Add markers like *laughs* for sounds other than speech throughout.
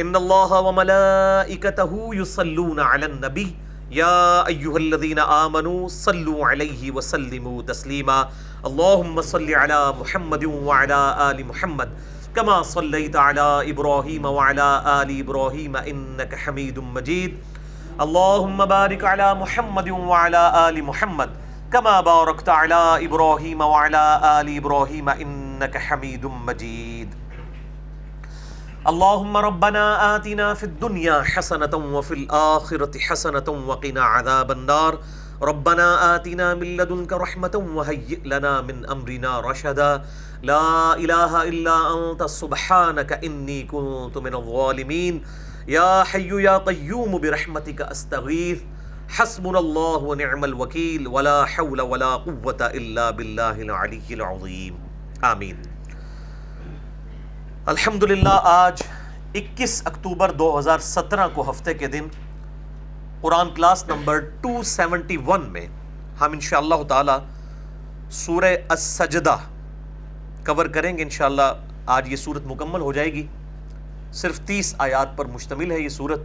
إن الله وملائكته يصلون على النبي يا أيها الذين آمنوا صلوا عليه وسلموا تسليما اللهم صل على محمد وعلى آل محمد كما صليت على إبراهيم وعلى آل إبراهيم إنك حميد مجيد اللهم بارك على محمد وعلى آل محمد كما باركت على إبراهيم وعلى آل إبراهيم إنك حميد مجيد اللهم ربنا آتنا في الدنيا حسنة وفي الآخرة حسنة وقنا عذاب النار. ربنا آتنا من لدنك رحمة وهيئ لنا من أمرنا رشدا. لا إله إلا أنت سبحانك إني كنت من الظالمين. يا حي يا قيوم برحمتك أستغيث. حسبنا الله ونعم الوكيل. ولا حول ولا قوة إلا بالله العلي العظيم. آمين. الحمدللہ، آج اکیس اکتوبر دو ہزار سترہ کو ہفتے کے دن، Quran class number two seventy one میں ہم انشاءاللہ تعالی سورہ السجدہ کور کریں گے۔ انشاءاللہ آج یہ صورت مکمل ہو جائے گی۔ صرف تیس آیات پر مشتمل ہے یہ صورت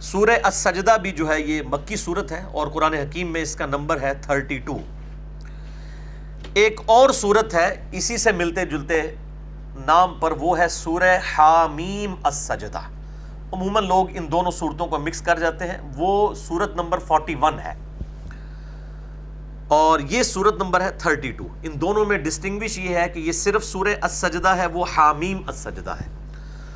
سورہ السجدہ بھی جو ہے یہ مکی صورت ہے اور قرآن حکیم میں اس کا نمبر ہے تھرٹی ٹو۔ ایک اور صورت ہے، اسی سے ملتے جلتے نام پر وہ ہے سورہ حامیم السجدہ۔ عموماً لوگ ان دونوں صورتوں کو مکس کر جاتے ہیں۔ وہ صورت نمبر 41 ہے۔ اور یہ صورت نمبر ہے 32 ان دونوں میں ڈسٹنگوش یہ ہے کہ یہ صرف سورہ السجدہ ہے، وہ حامیم السجدہ ہے۔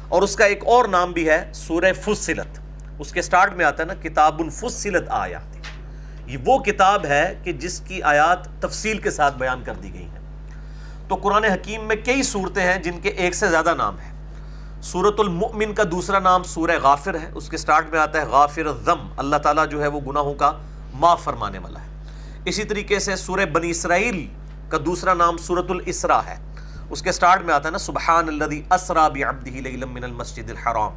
اور اس کا ایک اور نام بھی ہے سورہ فصلت۔ اس کے سٹارٹ میں آتا ہے نا کتاب فصلت آیات یہ وہ کتاب ہے کہ جس کی آیات تفصیل کے ساتھ بیان کر دی گئی ہیں۔ تو قرآن حکیم میں کئی صورتیں ہیں جن کے ایک سے زیادہ نام ہیں۔ سورت المؤمن کا دوسرا نام سورہ غافر ہے، اس کے سٹارٹ میں آتا ہے غافر الذم۔ اللہ تعالیٰ جو ہے وہ گناہوں کا معاف فرمانے والا ہے۔ اسی طریقے سے سورہ بنی اسرائیل کا دوسرا نام سورت الاسرا ہے۔ اس کے سٹارٹ میں آتا ہے نا سبحان الذي اسرا بعبده ليلا من المسجد الحرام۔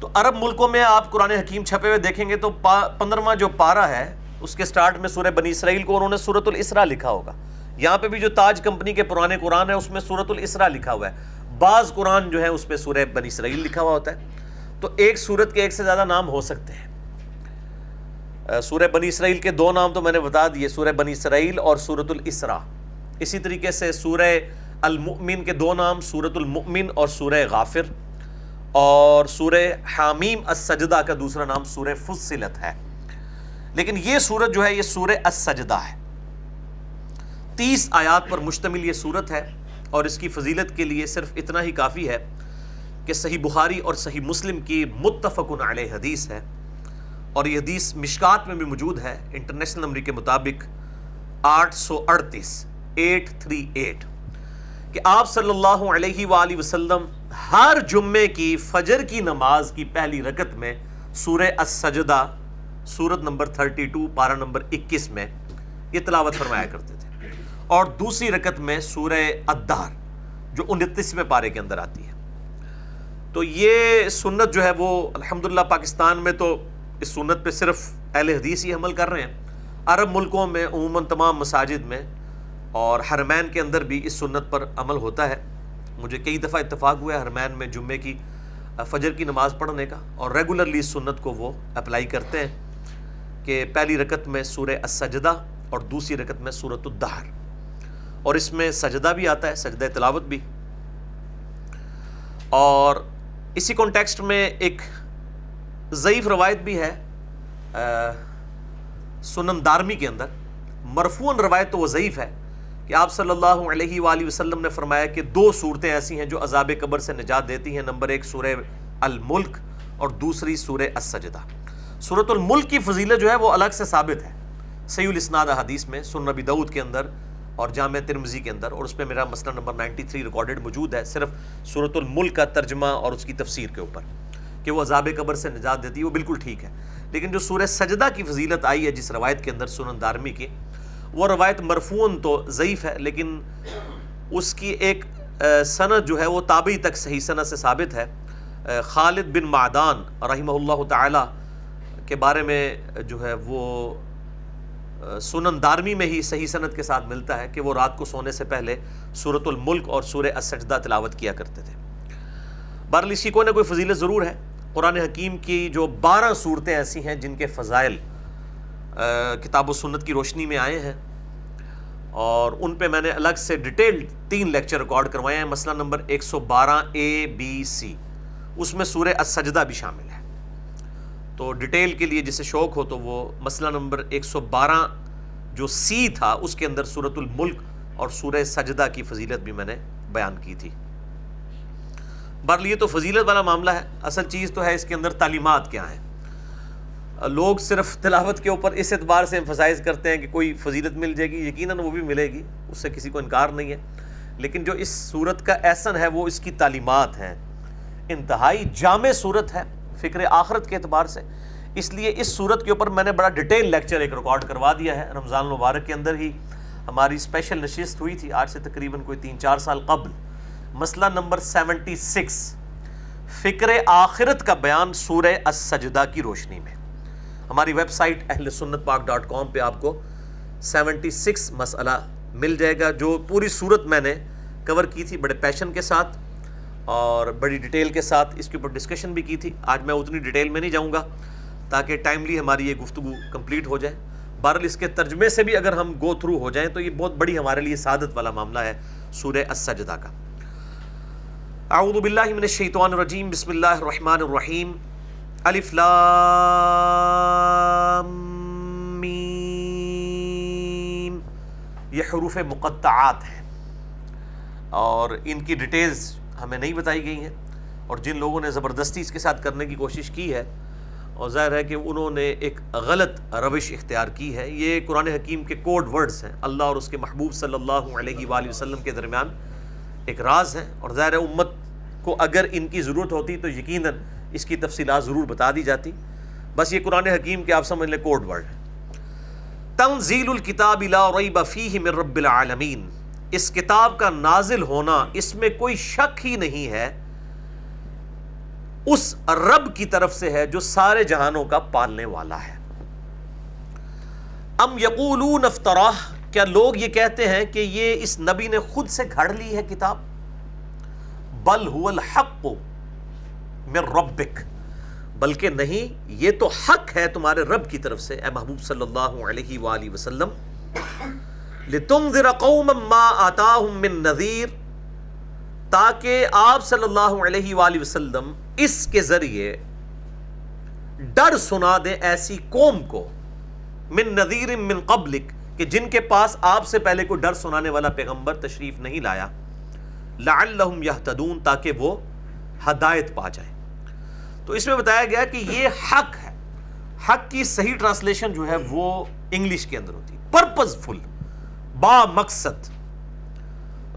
تو عرب ملکوں میں آپ قرآن حکیم چھپے ہوئے دیکھیں گے تو پندرواں جو پارا ہے، اس کے سٹارٹ میں سورہ بنی اسرائیل کو انہوں نے سورت الاسرا لکھا ہوگا۔ یہاں پہ بھی جو تاج کمپنی کے پرانے قرآن ہے اس میں سورت الاسرا لکھا ہوا ہے۔ بعض قرآن جو ہے اس پہ سورہ بنی اسرائیل لکھا ہوا ہوتا ہے۔ تو ایک سورت کے ایک سے زیادہ نام ہو سکتے ہیں۔ سورہ بنی اسرائیل کے دو نام تو میں نے بتا دیے، سورہ بنی اسرائیل اور سورت الاسرا اسی طریقے سے سورہ المؤمن کے دو نام سورت المؤمن اور سورہ غافر۔ اور سورہ حامیم السجدہ کا دوسرا نام سورہ فصلت ہے۔ لیکن یہ سورت جو ہے، یہ سورہ السجدہ ہے۔ تیس آیات پر مشتمل یہ صورت ہے اور اس کی فضیلت کے لیے صرف اتنا ہی کافی ہے کہ صحیح بخاری اور صحیح مسلم کی متفق علیہ حدیث ہے اور یہ حدیث مشکات میں بھی موجود ہے، انٹرنیشنل نمبر کے مطابق آٹھ سو اڑتیس، ایٹ تھری ایٹ۔ کہ آپ صلی اللہ علیہ وآلہ وسلم ہر جمعے کی فجر کی نماز کی پہلی رکت میں سورہ السجدہ، سورت نمبر 32 پارہ نمبر 21 میں یہ تلاوت فرمایا کرتے تھے۔ اور دوسری رکت میں سورہ الدار جو انتیسویں پارے کے اندر آتی ہے۔ تو یہ سنت جو ہے وہ الحمدللہ پاکستان میں تو اس سنت پہ صرف اہل حدیث ہی عمل کر رہے ہیں، عرب ملکوں میں، عموماً تمام مساجد میں، اور حرمین کے اندر بھی اس سنت پر عمل ہوتا ہے۔ مجھے کئی دفعہ اتفاق ہوا ہے حرمین میں جمعے کی فجر کی نماز پڑھنے کا، اور ریگولرلی اس سنت کو وہ اپلائی کرتے ہیں کہ پہلی رکت میں سورہ السجدہ اور دوسری رکت میں سورت الدہر۔ اور اس میں سجدہ بھی آتا ہے، سجدہ تلاوت بھی۔ اور اسی کانٹیکسٹ میں ایک ضعیف روایت بھی ہے سنن دارمی کے اندر۔ مرفون روایت تو وہ ضعیف ہے کہ آپ صلی اللہ علیہ وآلہ وسلم نے فرمایا کہ دو صورتیں ایسی ہیں جو عذاب قبر سے نجات دیتی ہیں، نمبر ایک سورہ الملک اور دوسری سورہ السجدہ۔ سورت الملک کی فضیلت جو ہے وہ الگ سے ثابت ہے۔ سیول الاسناد حدیث میں سن نبی دعود کے اندر اور جامع ترمزی کے اندر اور اس پہ میرا مسئلہ نمبر نائنٹی تھری ریکارڈڈ موجود ہے صرف سورت الملک کا ترجمہ اور اس کی تفسیر کے اوپر کہ وہ عذاب قبر سے نجات دیتی ہے، وہ بالکل ٹھیک ہے۔ لیکن جو سورہ سجدہ کی فضیلت آئی ہے جس روایت کے اندر سنن دارمی کی، وہ روایت مرفون تو ضعیف ہے، لیکن اس کی ایک سند جو ہے وہ تابعی تک صحیح سند سے ثابت ہے۔ خالد بن معدان رحمہ اللہ تعالی کے بارے میں جو ہے وہ سنن دارمی میں ہی صحیح سند کے ساتھ ملتا ہے کہ وہ رات کو سونے سے پہلے سورت الملک اور سورہ السجدہ تلاوت کیا کرتے تھے۔ بہرحال اسی کو نہ کوئی فضیلت ضرور ہے۔ قرآن حکیم کی جو بارہ صورتیں ایسی ہیں جن کے فضائل کتاب و سنت کی روشنی میں آئے ہیں۔ اور ان پہ میں نے الگ سے ڈیٹیل تین لیکچر ریکارڈ کروائے ہیں۔ مسئلہ نمبر ایک سو بارہ اے بی سی اس میں سورہ السجدہ بھی شامل ہے۔ تو ڈیٹیل کے لیے جسے شوق ہو تو وہ مسئلہ نمبر ایک سو بارہ جو سی تھا، اس کے اندر سورت الملک اور سورہ سجدہ کی فضیلت بھی میں نے بیان کی تھی۔ بر لیے تو فضیلت والا معاملہ ہے۔ اصل چیز تو ہے اس کے اندر تعلیمات کیا ہیں۔ لوگ صرف تلاوت کے اوپر اس اعتبار سے امفسائز کرتے ہیں کہ کوئی فضیلت مل جائے گی، یقیناً وہ بھی ملے گی، اس سے کسی کو انکار نہیں ہے۔ لیکن جو اس صورت کا ایسن ہے وہ اس کی تعلیمات ہیں۔ انتہائی جامع صورت ہے۔ فکر آخرت کے اعتبار سے۔ اس لیے اس صورت کے اوپر میں نے بڑا ڈیٹیل لیکچر ایک ریکارڈ کروا دیا ہے۔ رمضان المبارک کے اندر ہی ہماری اسپیشل نشست ہوئی تھی۔ آج سے تقریباً کوئی تین چار سال قبل۔ مسئلہ نمبر سیونٹی سکس۔ فکر آخرت کا بیان سورہ السجدہ کی روشنی میں۔ ہماری ویب سائٹ اہل سنت پاک ڈاٹ کام پہ آپ کو سیونٹی سکس مسئلہ مل جائے گا، جو پوری صورت میں نے کور کی تھی بڑے پیشن کے ساتھ۔ اور بڑی ڈیٹیل کے ساتھ اس کے اوپر ڈسکشن بھی کی تھی۔ آج میں اتنی ڈیٹیل میں نہیں جاؤں گا تاکہ ٹائملی ہماری یہ گفتگو کمپلیٹ ہو جائے۔ بہرحال اس کے ترجمے سے بھی اگر ہم گو تھرو ہو جائیں تو یہ بہت بڑی ہمارے لیے سعادت والا معاملہ ہے سورہ السجدہ کا۔ اعوذ باللہ من الشیطان الرجیم۔ بسم اللہ الرحمن الرحیم۔ الف لام میم۔ یہ حروف مقطعات ہیں اور ان کی ڈیٹیلز ہمیں نہیں بتائی گئی ہیں اور جن لوگوں نے زبردستی اس کے ساتھ کرنے کی کوشش کی ہے اور ظاہر ہے کہ انہوں نے ایک غلط روش اختیار کی ہے، یہ قرآن حکیم کے کوڈ ورڈز ہیں۔ اللہ اور اس کے محبوب صلی اللہ علیہ وآلہ وسلم کے درمیان ایک راز ہے اور ظاہر امت کو اگر ان کی ضرورت ہوتی تو یقیناً اس کی تفصیلات ضرور بتا دی جاتی۔ بس یہ قرآن حکیم کے آپ سمجھ لیں کوڈ ورڈ ہے تنزیل الکتاب لا ریب فیہ من رب العالمین۔ اس کتاب کا نازل ہونا اس میں کوئی شک ہی نہیں ہے، اس رب کی طرف سے ہے جو سارے جہانوں کا پالنے والا ہے۔ ام یقولون افطراہ کیا لوگ یہ کہتے ہیں کہ یہ اس نبی نے خود سے گھڑ لی ہے کتاب؟ بل هو الحق من ربک، بلکہ نہیں، یہ تو حق ہے تمہارے رب کی طرف سے، اے محبوب صلی اللہ علیہ وآلہ وسلم۔ لِتُنذِرَ قَوْمًا مَا آتَاهُم مِّن نَذِيرٍ تاکہ آپ صلی اللہ علیہ وآلہ وسلم اس کے ذریعے ڈر سنا دے ایسی قوم کو من نذیر من قبلک، کہ جن کے پاس آپ سے پہلے کوئی ڈر سنانے والا پیغمبر تشریف نہیں لایا۔ لعلہم یہتدون، تاکہ وہ ہدایت پا جائیں تو اس میں بتایا گیا کہ یہ حق ہے۔ حق کی صحیح ٹرانسلیشن جو ہے وہ انگلش کے اندر ہوتی۔ ہے پرپز فل با مقصد۔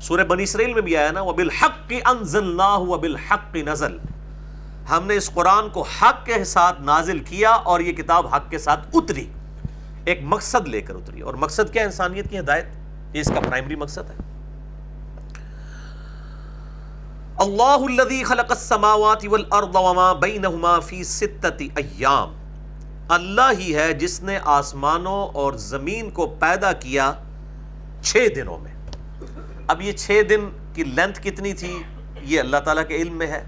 سورہ بنی اسرائیل میں بھی آیا نا وہ بالحق وَبِالْحَقِّ أَنزَلْنَاهُ وَبِالْحَقِّ نَزَلْ۔ ہم نے اس قرآن کو حق کے ساتھ نازل کیا اور یہ کتاب حق کے ساتھ اتری۔ ایک مقصد لے کر اتری۔ اور مقصد کیا انسانیت کی ہدایت۔ یہ اس کا پرائمری مقصد ہے۔ اللہ الذي خلق السماوات والارض وما بينهما في ستة ایام اللہ ہی ہے جس نے آسمانوں اور زمین کو پیدا کیا۔ چھ دنوں میں۔ اب یہ چھ دن کی لینتھ کتنی تھی، یہ اللہ تعالیٰ کے علم میں ہے۔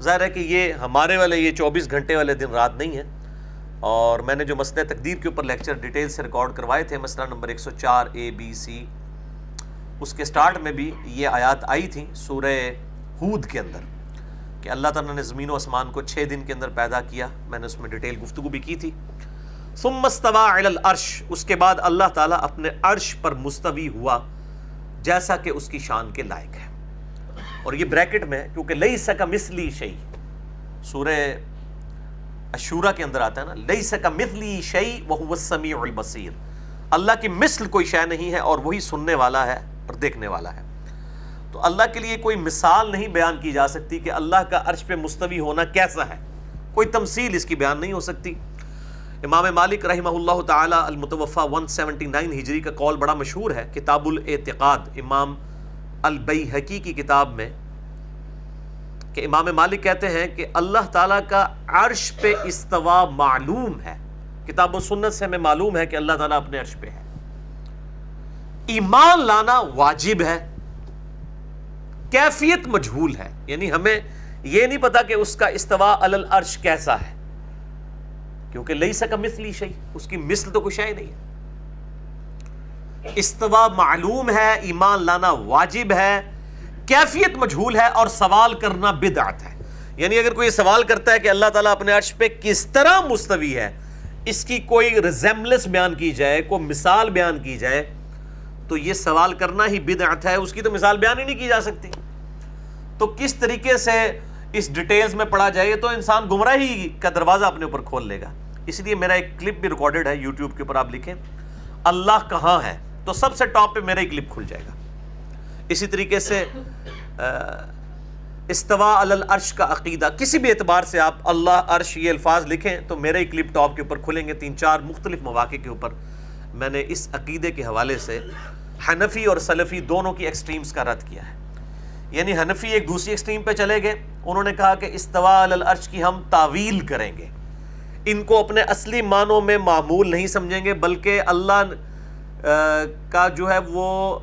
ظاہر ہے کہ یہ ہمارے والے، یہ چوبیس گھنٹے والے دن رات نہیں ہیں۔ اور میں نے جو مسئلہ تقدیر کے اوپر لیکچر ڈیٹیل سے ریکارڈ کروائے تھے، مسئلہ نمبر ایک سو چار اے بی سی اس کے سٹارٹ میں بھی یہ آیات آئی تھیں سورہ ہود کے اندر کہ اللہ تعالیٰ نے زمین و آسمان کو چھ دن کے اندر پیدا کیا۔ میں نے اس میں ڈیٹیل گفتگو بھی کی تھی۔ ثم استوى على العرش. اس کے بعد اللہ تعالیٰ اپنے عرش پر مستوی ہوا، جیسا کہ اس کی شان کے لائق ہے۔ اور یہ بریکٹ میں، کیونکہ لئی سکا مثلی شئی سورہ اشورا کے اندر آتا ہے نا لئی سکا مثلی شئی وہ السمیع البصیر اللہ کی مثل کوئی شے نہیں ہے اور وہی سننے والا ہے اور دیکھنے والا ہے۔ تو اللہ کے لیے کوئی مثال نہیں بیان کی جا سکتی کہ اللہ کا عرش پہ مستوی ہونا کیسا ہے۔ کوئی تمثیل اس کی بیان نہیں ہو سکتی۔ امام مالک رحمہ اللہ تعالی المتوفہ 179 ہجری کا قول بڑا مشہور ہے، کتاب الاعتقاد، امام البیحقی کی کتاب میں، کہ امام مالک کہتے ہیں کہ اللہ تعالیٰ کا عرش پہ استوا معلوم ہے۔ کتاب و سنت سے ہمیں معلوم ہے کہ اللہ تعالیٰ اپنے عرش پہ ہے۔ ایمان لانا واجب ہے، کیفیت مجھول ہے۔ یعنی ہمیں یہ نہیں پتا کہ اس کا استوا العرش کیسا ہے۔ کیونکہ لئی سکا مثلی شہی اس کی مثل تو کچھ ہے نہیں ہے۔ استوا معلوم ہے، ایمان لانا واجب ہے، کیفیت مجھول ہے اور سوال کرنا بدعت ہے۔ یعنی اگر کوئی سوال کرتا ہے کہ اللہ تعالیٰ اپنے عرش پہ کس طرح مستوی ہے، اس کی کوئی ریزیملس بیان کی جائے، کوئی مثال بیان کی جائے، تو یہ سوال کرنا ہی بدعت ہے، اس کی تو مثال بیان ہی نہیں کی جا سکتی۔ تو کس طریقے سے اس ڈیٹیلز میں پڑھا جائے تو انسان گمراہی کا دروازہ اپنے اوپر کھول لے گا۔ اس لیے میرا ایک کلپ بھی ریکارڈڈ ہے یوٹیوب کے اوپر، آپ لکھیں۔ اللہ کہاں ہے؟ تو سب سے ٹاپ پہ میرا ہی کلپ کھل جائے گا۔ اسی طریقے سے استوا العرش کا عقیدہ۔ کسی بھی اعتبار سے آپ اللہ، عرش یہ الفاظ لکھیں تو میرے ہی کلپ ٹاپ کے اوپر کھلیں گے۔ تین چار مختلف مواقع کے اوپر میں نے اس عقیدے کے حوالے سے حنفی اور سلفی دونوں کی ایکسٹریمز کا رد کیا ہے۔ یعنی حنفی ایک دوسری ایکسٹریم پہ چلے گئے۔ انہوں نے کہا کہ استوا العرش کی ہم تعویل کریں گے۔ ان کو اپنے اصلی معنوں میں معمول نہیں سمجھیں گے، بلکہ اللہ کا جو ہے وہ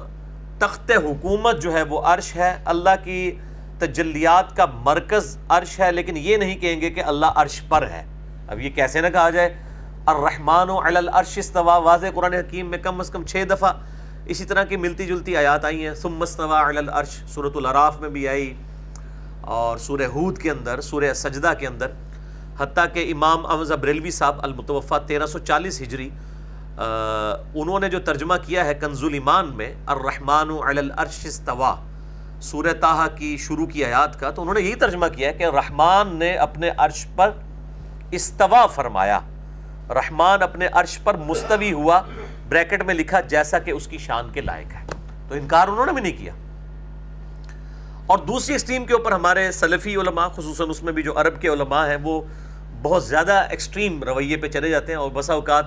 تخت حکومت جو ہے وہ عرش ہے۔ اللہ کی تجلیات کا مرکز عرش ہے، لیکن یہ نہیں کہیں گے کہ اللہ عرش پر ہے۔ اب یہ کیسے نہ کہا جائے۔ الرحمن علی العرش استوا واضح قرآن حکیم میں کم از کم چھ دفعہ اسی طرح کی ملتی جلتی آیات آئی ہیں۔ ثم استوا علی العرش، سورة العراف میں بھی آئی۔ اور سورہ ہود کے اندر، سورہ سجدہ کے اندر، حتیٰ کہ امام احمد بریلوی صاحب المتوفہ تیرہ سو چالیس ہجری انہوں نے جو ترجمہ کیا ہے کنز ایمان میں، الرحمن علی العرش استوا سورہ تاہا کی شروع کی آیات کا، تو انہوں نے یہی ترجمہ کیا ہے کہ رحمان نے اپنے عرش پر استوا فرمایا۔ رحمان اپنے عرش پر مستوی ہوا۔ بریکٹ میں لکھا جیسا کہ اس کی شان کے لائق ہے۔ تو انکار انہوں نے بھی نہیں کیا۔ اور دوسری اسٹریم کے اوپر ہمارے سلفی علماء، خصوصاً اس میں بھی جو عرب کے علماء ہیں، وہ بہت زیادہ ایکسٹریم رویے پہ چلے جاتے ہیں اور بسا اوقات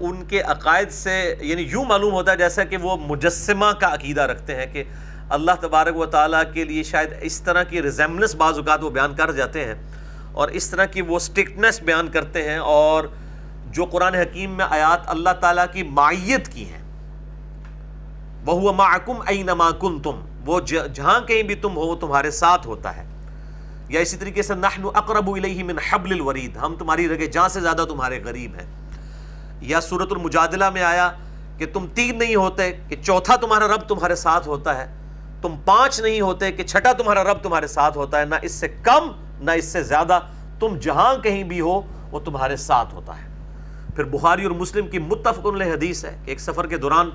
ان کے عقائد سے یعنی یوں معلوم ہوتا ہے جیسا کہ وہ مجسمہ کا عقیدہ رکھتے ہیں کہ اللہ تبارک و تعالیٰ کے لیے شاید اس طرح کی ریزیمنس بعض اوقات وہ بیان کر جاتے ہیں اور اس طرح کی وہ سٹرکٹنس بیان کرتے ہیں اور جو قرآن حکیم میں آیات اللہ تعالیٰ کی معیت کی ہیں۔ وہ معکم اینما کنتم، وہ جہاں کہیں بھی تم ہو، وہ تمہارے ساتھ ہوتا ہے۔ یا اسی طریقے سے نحن اقرب الیہ من حبل الورید، ہم تمہاری رگے جہاں سے زیادہ تمہارے غریب ہیں۔ یا صورت المجادلہ میں آیا کہ تم تین نہیں ہوتے کہ چوتھا تمہارا رب تمہارے ساتھ ہوتا ہے، تم پانچ نہیں ہوتے کہ چھٹا تمہارا رب تمہارے ساتھ ہوتا ہے، نہ اس سے کم، نہ اس سے زیادہ۔ تم جہاں کہیں بھی ہو، وہ تمہارے ساتھ ہوتا ہے۔ پھر بخاری اور مسلم کی متفق علیہ حدیث ہے کہ ایک سفر کے دوران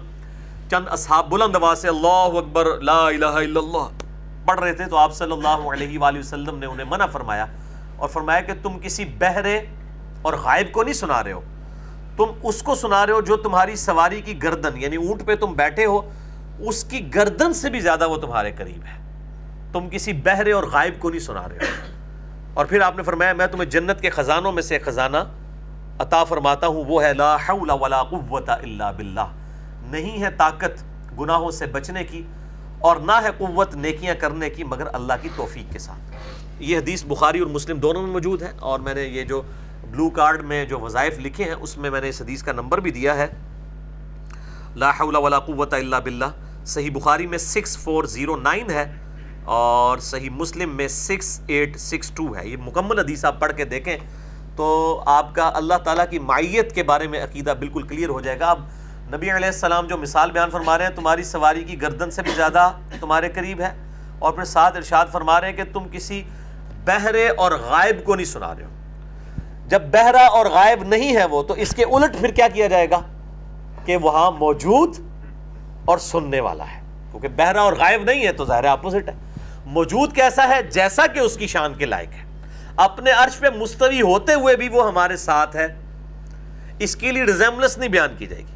چند اصحاب بلند آواز سے اللہ اکبر، لا الہ الا اللہ پڑھ رہے تھے تو آپ صلی اللہ علیہ وآلہ وسلم نے انہیں منع فرمایا اور فرمایا کہ تم کسی بہرے اور غائب کو نہیں سنا رہے ہو۔ تم اس کو سنا رہے ہو جو تمہاری سواری کی گردن یعنی اونٹ پہ تم بیٹھے ہو، اس کی گردن سے بھی زیادہ وہ تمہارے قریب ہے۔ تم کسی بہرے اور غائب کو نہیں سنا رہے ہو۔ اور پھر آپ نے فرمایا، میں تمہیں جنت کے خزانوں میں سے خزانہ عطا فرماتا ہوں، وہ ہے لا حول ولا قوت الا باللہ۔ نہیں ہے طاقت گناہوں سے بچنے کی اور نہ ہے قوت نیکیاں کرنے کی مگر اللہ کی توفیق کے ساتھ۔ یہ حدیث بخاری اور مسلم دونوں میں موجود ہے اور میں نے یہ جو بلو کارڈ میں جو وظائف لکھے ہیں، اس میں میں نے اس حدیث کا نمبر بھی دیا ہے۔ لا حول ولا قوت الا باللہ۔ صحیح بخاری میں سکس فور زیرو نائن ہے اور صحیح مسلم میں سکس ایٹ سکس ٹو ہے۔ یہ مکمل حدیث آپ پڑھ کے دیکھیں۔ تو آپ کا اللہ تعالیٰ کی معیت کے بارے میں عقیدہ بالکل کلیئر ہو جائے گا۔ اب نبی علیہ السلام جو مثال بیان فرما رہے ہیں، تمہاری سواری کی گردن سے بھی زیادہ تمہارے قریب ہے اور پھر ساتھ ارشاد فرما رہے ہیں کہ تم کسی بہرے اور غائب کو نہیں سنا رہے ہو۔ جب بہرا اور غائب نہیں ہے وہ، تو اس کے الٹ پھر کیا کیا جائے گا؟ کہ وہاں موجود اور سننے والا ہے۔ کیونکہ بہرا اور غائب نہیں ہے تو ظاہر اپوزٹ ہے۔ موجود کیسا ہے؟ جیسا کہ اس کی شان کے لائق ہے۔ اپنے عرش پہ مستوی ہوتے ہوئے بھی وہ ہمارے ساتھ ہے۔ اس کے لیے ریزیملس نہیں بیان کی جائے گی۔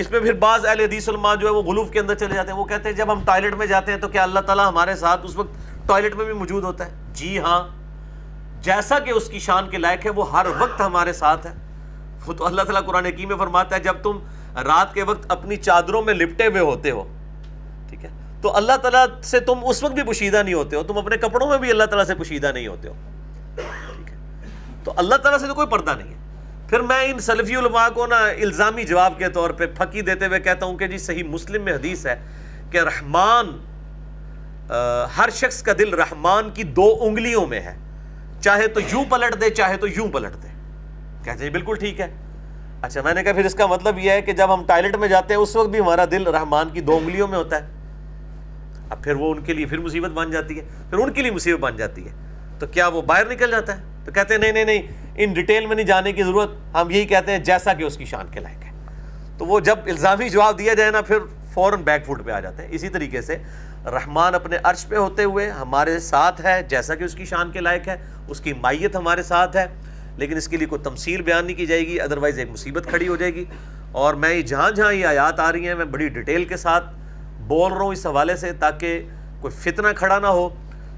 اس میں پھر بعض اہل حدیث علماء جو ہے وہ غلوف کے اندر چلے جاتے ہیں۔ وہ کہتے ہیں جب ہم ٹوائلٹ میں جاتے ہیں تو کیا اللہ تعالیٰ ہمارے ساتھ اس وقت ٹوائلٹ میں بھی موجود ہوتا ہے؟ جی ہاں۔ جیسا کہ اس کی شان کے لائق ہے، وہ ہر وقت ہمارے ساتھ ہے۔ وہ تو اللہ تعالیٰ قرآن حکیم میں فرماتا ہے، جب تم رات کے وقت اپنی چادروں میں لپٹے ہوئے ہوتے ہو، ٹھیک ہے، تو اللہ تعالیٰ سے تم اس وقت بھی پوشیدہ نہیں ہوتے ہو۔ تم اپنے کپڑوں میں بھی اللہ تعالیٰ سے پوشیدہ نہیں ہوتے ہو۔ تو اللہ تعالیٰ سے تو کوئی پردہ نہیں ہے۔ پھر میں ان سلفی علماء کو نا الزامی جواب کے طور پہ پھکی دیتے ہوئے کہتا ہوں کہ جی صحیح مسلم میں حدیث ہے کہ رحمان ہر شخص کا دل رحمان کی دو انگلیوں میں ہے۔ چاہے تو یوں پلٹ دے، چاہے تو یوں پلٹ دے۔ کہتے ہیں جی بالکل ٹھیک ہے۔ اچھا میں نے کہا پھر اس کا مطلب یہ ہے کہ جب ہم ٹائلٹ میں جاتے ہیں، اس وقت بھی ہمارا دل رحمان کی دو انگلیوں میں ہوتا ہے۔ اب پھر وہ ان کے لیے پھر مصیبت بن جاتی ہے، پھر ان کے لیے مصیبت بن جاتی ہے۔ تو کیا وہ باہر نکل جاتا ہے؟ تو کہتے ہیں، نہیں نہیں نہیں، ان ڈیٹیل میں نہیں جانے کی ضرورت۔ ہم یہی کہتے ہیں جیسا کہ اس کی شان کے لائق ہے۔ تو وہ جب الزامی جواب دیا جائے نا، پھر فوراً بیک فوٹ پہ آ جاتے ہیں۔ اسی طریقے سے رحمان اپنے عرش پہ ہوتے ہوئے ہمارے ساتھ ہے، جیسا کہ اس کی شان کے لائق ہے۔ اس کی مائیت ہمارے ساتھ ہے۔ لیکن اس کے لیے کوئی تمثیل بیان نہیں کی جائے گی ادروائز ایک مصیبت کھڑی ہو جائے گی۔ اور میں جہاں جہاں یہ آیات آ رہی ہیں، میں بڑی ڈیٹیل کے ساتھ بول رہا ہوں اس حوالے سے، تاکہ کوئی فتنہ کھڑا نہ ہو۔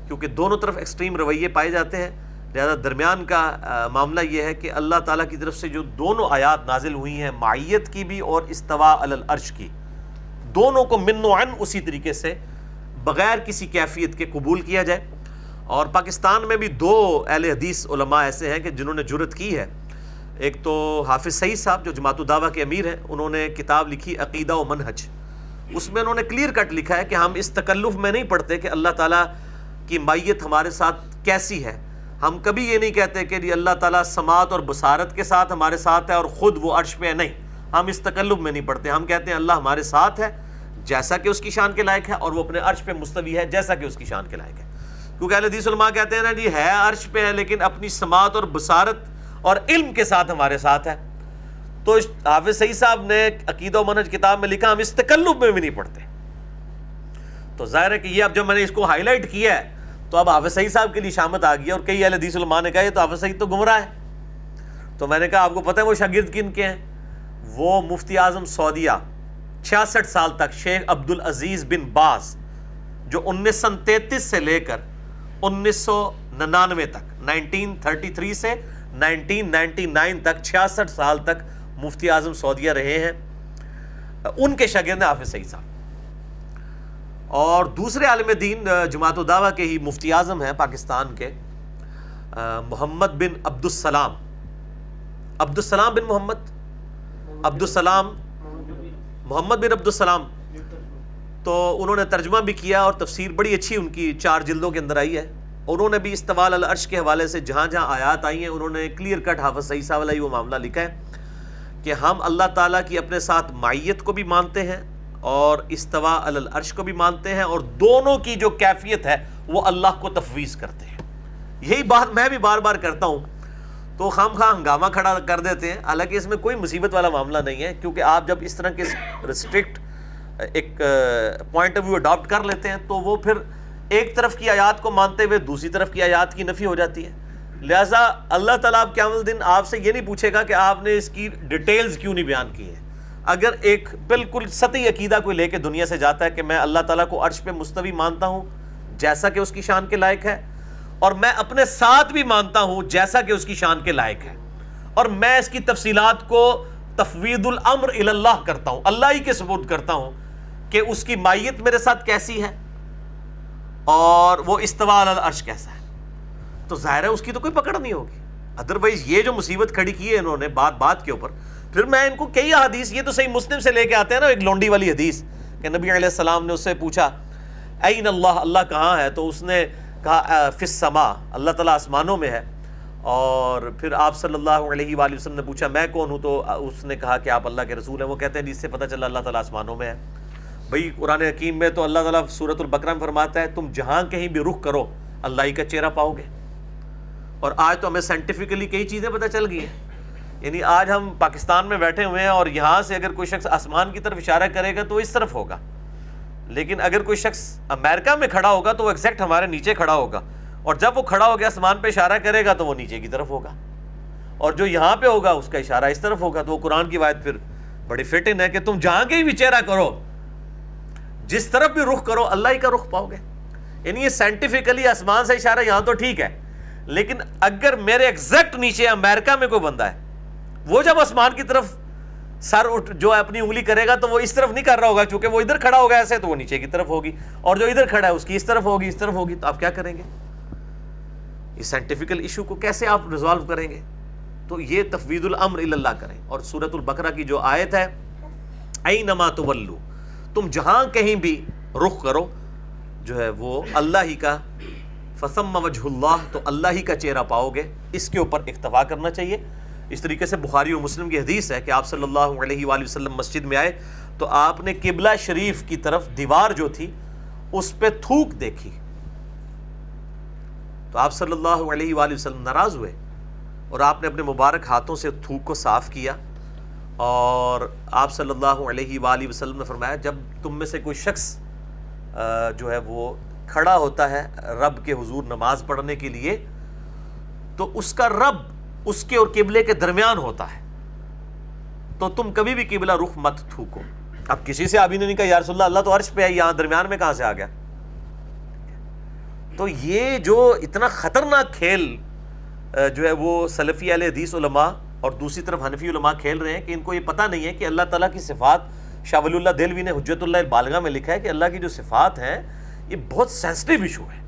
کیونکہ دونوں طرف ایکسٹریم رویے پائے جاتے ہیں۔ لہٰذا درمیان کا معاملہ یہ ہے کہ اللہ تعالیٰ کی طرف سے جو دونوں آیات نازل ہوئی ہیں، معیت کی بھی اور استوا العرش کی، دونوں کو من و عن اسی طریقے سے بغیر کسی کیفیت کے قبول کیا جائے۔ اور پاکستان میں بھی دو اہل حدیث علماء ایسے ہیں کہ جنہوں نے جرت کی ہے۔ ایک تو حافظ سعید صاحب جو جماعت الدعوہ کے امیر ہیں، انہوں نے کتاب لکھی عقیدہ و منہج۔ اس میں انہوں نے کلیئر کٹ لکھا ہے کہ ہم اس تکلف میں نہیں پڑھتے کہ اللہ تعالیٰ کی مائیت ہمارے ساتھ کیسی ہے۔ ہم کبھی یہ نہیں کہتے کہ جی اللہ تعالیٰ سماعت اور بصارت کے ساتھ ہمارے ساتھ ہے اور خود وہ عرش پہ ہے۔ نہیں، ہم اس تکلب میں نہیں پڑھتے۔ ہم کہتے ہیں اللہ ہمارے ساتھ ہے، جیسا کہ اس کی شان کے لائق ہے اور وہ اپنے عرش پہ مستوی ہے جیسا کہ اس کی شان کے لائق ہے۔ کیونکہ اہل حدیث علماء کہتے ہیں نا جی ہے عرش پہ ہے لیکن اپنی سماعت اور بصارت اور علم کے ساتھ ہمارے ساتھ ہے۔ تو حافظ سعید صاحب نے عقید و منج کتاب میں لکھا، ہم اس تکلب میں بھی نہیں پڑھتے۔ تو ظاہر ہے کہ یہ اب جب میں نے اس کو ہائی لائٹ کیا ہے تو اب حافظ سعید صاحب کے لیے شامت آ گئی اور کئی اہل حدیث علماء نے کہا یہ تو حافظ سعید تو گمراہ ہے۔ تو میں نے کہا آپ کو پتہ ہے وہ شاگرد کن کے ہیں؟ وہ مفتی اعظم سعودیہ، چھیاسٹھ سال تک شیخ عبد العزیز بن باز، جو انیس سو تینتیس سے لے کر انیس سو ننانوے تک، نائنٹین تھرٹی تھری سے نائنٹین نائنٹی نائن تک چھیاسٹھ سال تک مفتی اعظم سعودیہ رہے ہیں۔ ان کے شاگرد ہیں حافظ سعید صاحب۔ اور دوسرے عالم دین جماعت الدعوہ کے ہی مفتی اعظم ہیں پاکستان کے محمد بن عبد السلام عبد السلام بن محمد؟ عبد السلام محمد بن عبد السلام تو انہوں نے ترجمہ بھی کیا اور تفسیر بڑی اچھی ان کی چار جلدوں کے اندر آئی ہے۔ انہوں نے بھی استوال العرش کے حوالے سے جہاں جہاں آیات آئی ہیں، انہوں نے کلیئر کٹ حافظ صحیح والا ہی وہ معاملہ لکھا ہے کہ ہم اللہ تعالیٰ کی اپنے ساتھ مائیت کو بھی مانتے ہیں اور استوا العرش کو بھی مانتے ہیں اور دونوں کی جو کیفیت ہے وہ اللہ کو تفویض کرتے ہیں۔ یہی بات میں بھی بار بار کرتا ہوں۔ تو خام خواہ ہنگامہ کھڑا کر دیتے ہیں۔ حالانکہ اس میں کوئی مصیبت والا معاملہ نہیں ہے، کیونکہ آپ جب اس طرح کے ریسٹرکٹ ایک پوائنٹ آف ویو اڈاپٹ کر لیتے ہیں، تو وہ پھر ایک طرف کی آیات کو مانتے ہوئے دوسری طرف کی آیات کی نفی ہو جاتی ہے۔ لہٰذا اللہ تعالیٰ آپ قیام دن آپ سے یہ نہیں پوچھے گا کہ آپ نے اس کی ڈیٹیلز کیوں نہیں بیان کی ہیں۔ اگر ایک بالکل سطحی عقیدہ کوئی لے کے دنیا سے جاتا ہے کہ میں اللہ تعالیٰ کو عرش پہ مستوی مانتا ہوں، جیسا کہ اس کی شان کے لائق ہے، اور میں اپنے ساتھ بھی مانتا ہوں جیسا کہ اس کی شان کے لائق ہے۔ اور میں اس کی تفصیلات کو تفوید الامر اللہ کرتا ہوں، اللہ ہی کے ثبوت کرتا ہوں کہ اس کی مائیت میرے ساتھ کیسی ہے اور وہ استوال العرش کیسا ہے۔ تو ظاہر ہے اس کی تو کوئی پکڑ نہیں ہوگی۔ ادروائز یہ جو مصیبت کھڑی کی ہے انہوں نے بات بات کے اوپر پھر میں ان کو کئی حدیث یہ تو صحیح مسلم سے لے کے آتے ہیں نا، ایک لونڈی والی حدیث کہ نبی علیہ السلام نے اس سے پوچھا این اللہ اللہ کہاں ہے؟ تو اس نے کہا فس سما اللہ تعالیٰ آسمانوں میں ہے. اور پھر آپ صلی اللہ علیہ وآلہ وسلم نے پوچھا، میں کون ہوں؟ تو اس نے کہا کہ آپ اللہ کے رسول ہیں، وہ کہتے ہیں جس سے پتہ چلا اللہ تعالیٰ آسمانوں میں ہے۔ بھئی قرآن حکیم میں تو اللہ تعالیٰ صورت البقرہ میں فرماتا ہے، تم جہاں کہیں بھی رخ کرو، اللہ ہی کا چہرہ پاؤ گے۔ اور آج تو ہمیں سائنٹیفکلی کئی چیزیں پتہ چل گئی ہیں۔ یعنی آج ہم پاکستان میں بیٹھے ہوئے ہیں اور یہاں سے اگر کوئی شخص آسمان کی طرف اشارہ کرے گا تو اس طرف ہوگا۔ لیکن اگر کوئی شخص امریکہ میں کھڑا ہوگا تو وہ ایگزیکٹ ہمارے نیچے کھڑا ہوگا۔ اور جب وہ کھڑا ہو گیا آسمان پہ اشارہ کرے گا تو وہ نیچے کی طرف ہوگا۔ اور جو یہاں پہ ہوگا اس کا اشارہ اس طرف ہوگا تو وہ قرآن کی بات پھر بڑی فٹ ان ہے کہ تم جہاں کے ہی بھی چہرہ کرو، جس طرف بھی رخ کرو، اللہ ہی کا رخ پاؤ گے۔ یعنی یہ سائنٹیفکلی آسمان سے اشارہ یہاں تو ٹھیک ہے، لیکن اگر میرے ایگزیکٹ نیچے امریکہ میں کوئی بندہ ہے وہ جب آسمان کی طرف سر اٹھ جو اپنی انگلی کرے گا تو وہ اس طرف نہیں کر رہا ہوگا، چونکہ وہ ادھر کھڑا ہوگا ایسے تو وہ نیچے کی طرف ہوگی۔ اور جو ادھر کھڑا ہے، اس کی اس طرف ہوگی، اس طرف ہوگی، تو آپ کیا کریں گے؟ اس سائنٹیفکل ایشو کو کیسے آپ ریزالو کریں گے؟ تو یہ تفوید الامر اللہ کریں۔ اور سورت البقرہ کی جو آیت ہے ائی نما تو تم جہاں کہیں بھی رخ کرو، جو ہے وہ اللہ ہی کا فسم وجہ اللہ تو اللہ ہی کا چہرہ پاؤ گے۔ اس کے اوپر اکتفا کرنا چاہیے۔ اس طریقے سے بخاری و مسلم کی حدیث ہے کہ آپ صلی اللہ علیہ وآلہ وسلم مسجد میں آئے تو آپ نے قبلہ شریف کی طرف دیوار جو تھی اس پہ تھوک دیکھی۔ تو آپ صلی اللہ علیہ وآلہ وسلم ناراض ہوئے اور آپ نے اپنے مبارک ہاتھوں سے تھوک کو صاف کیا اور آپ صلی اللہ علیہ وآلہ وسلم نے فرمایا، جب تم میں سے کوئی شخص جو ہے وہ کھڑا ہوتا ہے رب کے حضور نماز پڑھنے کے لیے، تو اس کا رب اس کے اور قبلے کے درمیان ہوتا ہے۔ تو تم کبھی بھی قبلہ رخ مت تھوکو۔ اب کسی سے ابھی نے نہیں کہا یا رسول اللہ اللہ تو عرش پہ ہے یہاں درمیان میں کہاں سے آ گیا؟ تو یہ جو اتنا خطرناک کھیل جو ہے وہ سلفی علیہ حدیث علماء اور دوسری طرف حنفی علماء کھیل رہے ہیں کہ ان کو یہ پتہ نہیں ہے کہ اللہ تعالیٰ کی صفات، شاہ ولی اللہ دلوی نے حجت اللہ البالغہ میں لکھا ہے کہ اللہ کی جو صفات ہیں، یہ بہت سینسٹیو ایشو ہے۔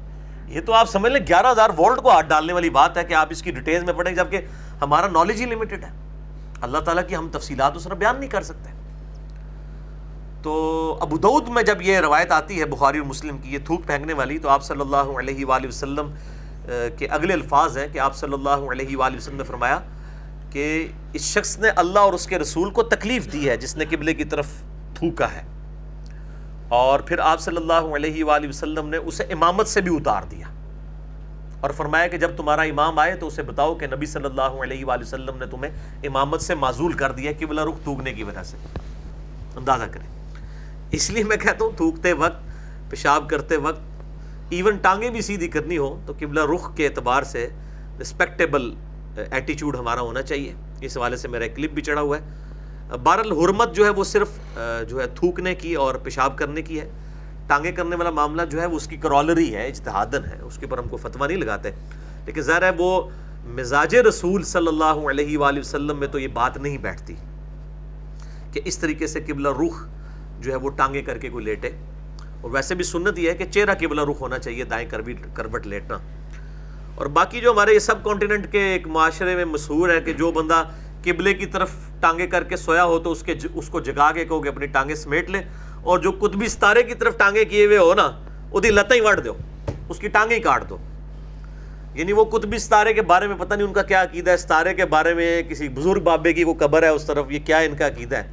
یہ تو آپ سمجھ لیں، گیارہ ہزار وولٹ کو ہاتھ ڈالنے والی بات ہے کہ آپ اس کی ڈیٹیلز میں پڑھیں، جبکہ ہمارا نالج ہی لمیٹڈ ہے۔ اللہ تعالیٰ کی ہم تفصیلات اس طرح بیان نہیں کر سکتے۔ تو ابو دعود میں جب یہ روایت آتی ہے بخاری اور مسلم کی، یہ تھوک پھینکنے والی، تو آپ صلی اللہ علیہ وآلہ وسلم کے اگلے الفاظ ہیں کہ آپ صلی اللہ علیہ وآلہ وسلم نے فرمایا کہ اس شخص نے اللہ اور اس کے رسول کو تکلیف دی ہے، جس نے قبلے کی طرف تھوکا ہے۔ اور پھر آپ صلی اللہ علیہ وآلہ وسلم نے اسے امامت سے بھی اتار دیا اور فرمایا کہ جب تمہارا امام آئے تو اسے بتاؤ کہ نبی صلی اللہ علیہ وآلہ وسلم نے تمہیں امامت سے معذول کر دیا کہ بلا رخ تھوکنے کی وجہ سے۔ اندازہ کریں۔ اس لیے میں کہتا ہوں، تھوکتے وقت، پیشاب کرتے وقت ایون ٹانگیں بھی سیدھی کرنی ہو تو قبلہ رخ کے اعتبار سے رسپیکٹیبل ایٹیچیوڈ ہمارا ہونا چاہیے۔ اس حوالے سے میرا ایک کلپ بھی چڑھا ہوا ہے۔ بہر الحرمت جو ہے وہ صرف جو ہے تھوکنے کی اور پیشاب کرنے کی ہے۔ ٹانگیں کرنے والا معاملہ جو ہے وہ اس کی کرولری ہے اجتہادن ہے، اس کے اوپر ہم کو فتویٰ نہیں لگاتے۔ لیکن ظاہر ہے وہ مزاج رسول صلی اللہ علیہ وآلہ وسلم میں تو یہ بات نہیں بیٹھتی کہ اس طریقے سے قبلہ رخ جو ہے وہ ٹانگیں کر کے کوئی لیٹے۔ اور ویسے بھی سنت یہ ہے کہ چہرہ قبلہ رخ ہونا چاہیے، دائیں کروٹ لیٹنا۔ اور باقی جو ہمارے یہ سب کانٹیننٹ کے ایک معاشرے میں مشہور ہے کہ جو بندہ قبلے کی طرف ٹانگیں کر کے سویا ہو تو اس کے اس کو جگا کے کہو کہ اپنی ٹانگیں سمیٹ لے اور جو قطبی ستارے کی طرف ٹانگیں کیے ہوئے ہو نا وہ لتیں ہی وٹ دو، اس کی ٹانگیں ہی کاٹ دو۔ یعنی وہ قطبی ستارے کے بارے میں پتہ نہیں ان کا کیا عقیدہ ہے، ستارے کے بارے میں کسی بزرگ بابے کی کوئی قبر ہے اس طرف، یہ کیا ان کا عقیدہ ہے؟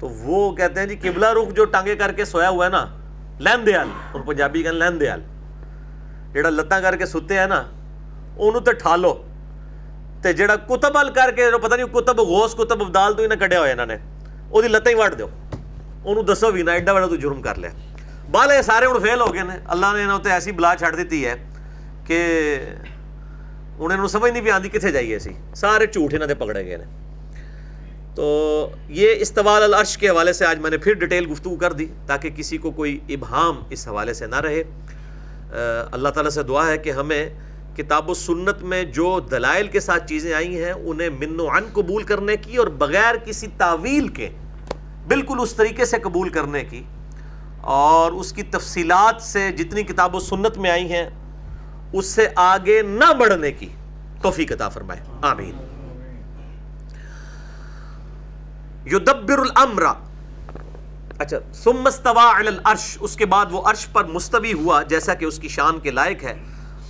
تو وہ کہتے ہیں جی قبلہ رخ جو ٹانگیں کر کے سویا ہوا ہے نا، لین دیال ان پنجابی کا لین دیال۔ جڑا لتاں کر کے ستے ہیں نا انہوں تو ٹھالو تے جڑا کتب ال کر کے پتہ نہیں کتب غوث، کتب ابدال تو ہی نہ کڈیا ہوئے انہوں نے۔ وہ لتیں ہی وٹ دو انہوں دسو بھی نہ، ایڈا بڑا تو جرم کر لیا۔ بال یہ سارے ہوں فیل ہو گئے ہیں اللہ نے انہوں ایسی بلا چھڑ دیتی ہے کہ ہوں انہیں سمجھ نہیں بھی آتی کتنے جائیے سی سارے جھوٹ انہوں نے پکڑے گئے ہیں تو یہ استوال العرش کے حوالے سے آج میں نے پھر ڈیٹیل گفتگو کر دی تاکہ کسی کو کوئی ابہام اس حوالے سے نہ رہے۔ اللہ تعالیٰ سے دعا ہے کہ ہمیں کتاب و سنت میں جو دلائل کے ساتھ چیزیں آئی ہیں، انہیں من و عن قبول کرنے کی اور بغیر کسی تعویل کے بالکل اس طریقے سے قبول کرنے کی اور اس کی تفصیلات سے جتنی کتاب و سنت میں آئی ہیں، اس سے آگے نہ بڑھنے کی توفیق عطا فرمائے۔ آمین۔ یدبر الامر۔ اچھا ثم استوى علی العرش۔ اس کے بعد وہ عرش پر مستوی ہوا، جیسا کہ اس کی شان کے لائق ہے۔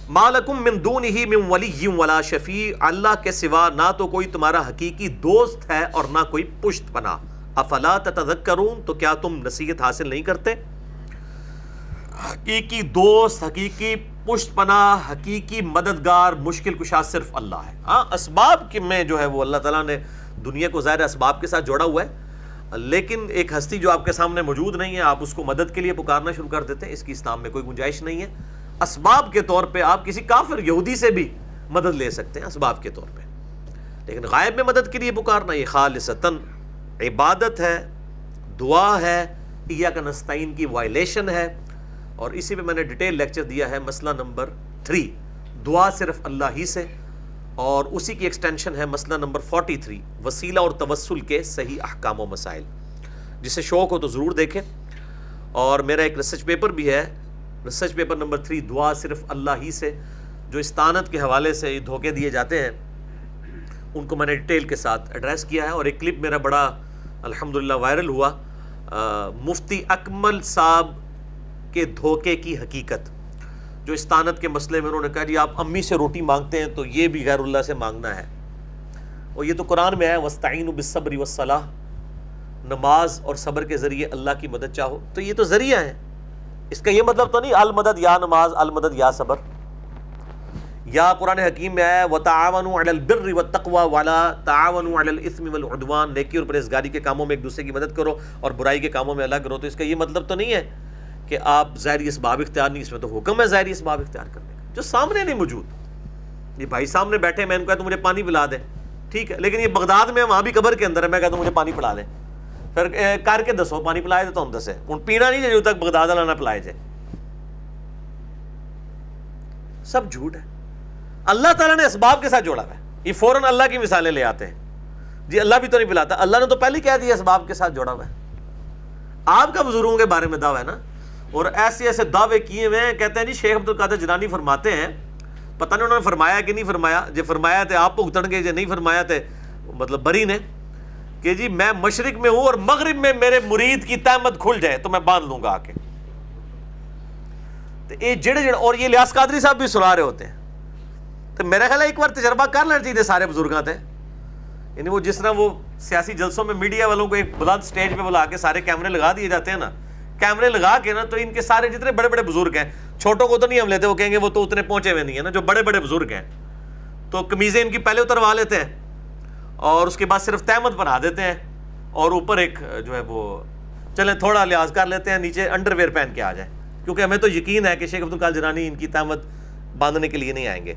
مالکم من دونہی من ولی ولا شفیع اللہ کے سوا نہ تو کوئی تمہارا حقیقی دوست ہے اور نہ کوئی پشت پناہ۔ افلا تتذکرون، تو کیا تم نصیحت حاصل نہیں کرتے؟ حقیقی دوست، حقیقی پشت پناہ، حقیقی مددگار، مشکل کشا صرف اللہ ہے۔ ہاں اسباب کے میں جو ہے وہ اللہ تعالیٰ نے دنیا کو ظاہر اسباب کے ساتھ جوڑا ہوا ہے۔ لیکن ایک ہستی جو آپ کے سامنے موجود نہیں ہے، آپ اس کو مدد کے لیے پکارنا شروع کر دیتے ہیں۔ اس کی اسلام میں کوئی گنجائش نہیں ہے۔ اسباب کے طور پہ آپ کسی کافر یہودی سے بھی مدد لے سکتے ہیں، اسباب کے طور پہ۔ لیکن غائب میں مدد کے لیے پکارنا یہ خالصتاً عبادت ہے، دعا ہے یا کا نستعین کی وائلیشن ہے۔ اور اسی پہ میں نے ڈیٹیل لیکچر دیا ہے، مسئلہ نمبر تھری دعا صرف اللہ ہی سے، اور اسی کی ایکسٹینشن ہے مسئلہ نمبر فورٹی تھری وسیلہ اور توسل کے صحیح احکام و مسائل۔ جسے شوق ہو تو ضرور دیکھیں۔ اور میرا ایک ریسرچ پیپر بھی ہے ریسرچ پیپر نمبر تھری، دعا صرف اللہ ہی سے، جو استانت کے حوالے سے یہ دھوکے دیے جاتے ہیں، ان کو میں نے ڈیٹیل کے ساتھ ایڈریس کیا ہے اور ایک کلپ میرا بڑا الحمدللہ وائرل ہوا مفتی اکمل صاحب کے دھوکے کی حقیقت۔ جو استانت کے مسئلے میں انہوں نے کہا جی آپ امی سے روٹی مانگتے ہیں تو یہ بھی غیر اللہ سے مانگنا ہے۔ اور یہ تو قرآن میں ہے وسطین بصبری وصلاح نماز اور صبر کے ذریعے اللہ کی مدد چاہو۔ تو یہ تو ذریعہ ہے۔ اس کا یہ مطلب تو نہیں المدد یا نماز، المدد یا صبر۔ یا قرآن حکیم میں آیا و تعاون البر و تقوا والا تعاون الاسم والعدوان۔ نیکی اور پرہیزگاری کے کاموں میں ایک دوسرے کی مدد کرو اور برائی کے کاموں میں الگ کرو۔ تو اس کا یہ مطلب تو نہیں ہے کہ آپ ظاہری اسباب اختیار نہیں، اس میں تو حکم ہے ظاہری اسباب اختیار کرنے کا، جو سامنے نہیں موجود۔ یہ بھائی سامنے بیٹھے میں ان کو تو مجھے پانی پلا دیں۔ ٹھیک ہے، لیکن یہ بغداد میں وہاں بھی قبر کے اندر ہے میں کہتا ہوں مجھے پانی پلا دیں۔ پھر کر کے دسو پانی پلائے تو ہم دسے ہوں پینا نہیں جو تک بغداد والا نہ پلائے جائے سب جھوٹ ہے اللہ تعالیٰ نے اسباب کے ساتھ جوڑا ہے یہ فوراً اللہ کی مثالیں لے آتے ہیں جی اللہ بھی تو نہیں پلاتا اللہ نے تو پہلے کہہ دیا اسباب کے ساتھ جوڑا ہوا ہے آپ کا بزرگوں کے بارے میں دعویٰ ہے نا اور ایسے ایسے دعوے کیے ہوئے ہیں کہتے ہیں جی شیخ عبد القادر جنانی فرماتے ہیں پتہ نہیں انہوں نے فرمایا کہ نہیں فرمایا جو فرمایا تھے آپ بھگتن گے جو نہیں فرمایا تھے مطلب بری نے کہ جی میں مشرق میں ہوں اور مغرب میں میرے مرید کی تحمد کھل جائے تو میں باندھ لوں گا آ کے۔ یہ جڑے جڑے اور یہ لیاس قادری صاحب بھی سنا رہے ہوتے ہیں۔ تو میرا خیال ہے ایک بار تجربہ کر لینا چاہیے جی، سارے بزرگاں تھے یعنی وہ جس طرح وہ سیاسی جلسوں میں میڈیا والوں کو ایک بلند سٹیج پہ بلا کے سارے کیمرے لگا دیے جاتے ہیں نا۔ کیمرے لگا کے نا تو ان کے سارے جتنے بڑے بڑے بزرگ ہیں، چھوٹوں کو تو نہیں ہم لیتے، وہ کہیں گے وہ تو اتنے پہنچے ہوئے نہیں ہیں نا، جو بڑے بڑے بزرگ ہیں۔ تو کمیزیں ان کی پہلے اتروا لیتے ہیں۔ اور اس کے بعد صرف تحمد بنا دیتے ہیں اور اوپر ایک جو ہے وہ، چلیں تھوڑا لحاظ کر لیتے ہیں، نیچے انڈر ویئر پہن کے آ جائیں۔ کیونکہ ہمیں تو یقین ہے کہ شیخ عبد القال جنانی ان کی تحمد باندھنے کے لیے نہیں آئیں گے۔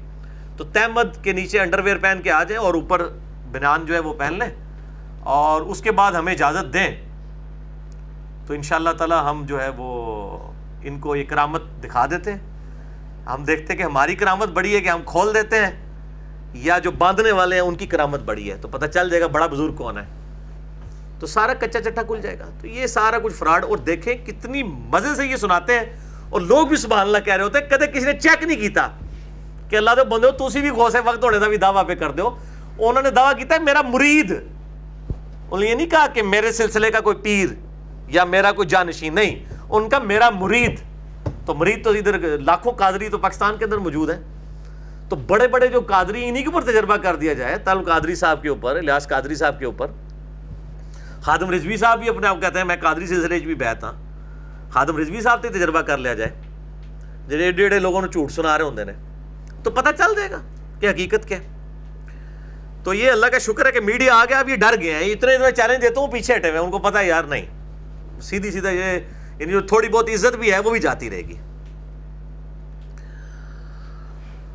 تو تحمد کے نیچے انڈر ویئر پہن کے آ جائیں اور اوپر بنان جو ہے وہ پہن لیں۔ اور اس کے بعد ہمیں اجازت دیں۔ تو ان شاء اللہ تعالیٰ ہم جو ہے وہ ان کو یہ کرامت دکھا دیتے ہیں۔ ہم دیکھتے ہیں کہ ہماری کرامت بڑی ہے کہ ہم کھول دیتے ہیں۔ یا جو باندھنے والے ہیں، ان کی کرامت بڑی ہے، تو پتہ چل جائے گا بڑا بزرگ کون ہے۔ تو سارا کچا چٹا کھل جائے گا۔ تو یہ سارا کچھ فراڈ، اور دیکھیں کتنی مزے سے یہ سناتے ہیں۔ اور لوگ بھی سبحان اللہ کہہ رہے ہوتے ہیں، کدے کسی نے چیک نہیں کیتا کہ اللہ دے بندے ہو، تسی بھی غوث وقت ہونے دا بھی دعویٰ پہ کر دیو۔ انہوں نے دعویٰ کیتا ہے، میرا مرید۔ انہوں نے یہ نہیں کہا کہ میرے سلسلے کا کوئی پیر یا میرا کوئی جانشین، نہیں۔ ان کا میرا مرید۔ تو مرید تو ادھر لاکھوں قادری تو پاکستان کے اندر موجود ہے تو بڑے بڑے جو قادری انہی کے اوپر تجربہ کر دیا جائے تل قادری صاحب کے اوپر، الیاس قادری صاحب کے اوپر۔ خادم رضوی صاحب بھی اپنے آپ کہتے ہیں، میں قادری سلسلے بھی بیت ہاں۔ خادم رضوی صاحب تے تجربہ کر لیا جائے۔ جڑے ایڈے ایڈے لوگوں نے جھوٹ سنا رہے ہوندے نے، تو پتہ چل جائے گا کہ حقیقت کیا تو یہ اللہ کا شکر ہے کہ میڈیا آ گیا اب یہ ڈر گئے ہیں۔ اتنے اتنے چیلنج دیتا ہوں پیچھے ہٹے ہوئے ان کو پتہ ہے یار نہیں۔ سیدھی سیدھا یہ یعنی جو تھوڑی بہت عزت بھی ہے، وہ بھی جاتی رہے گی۔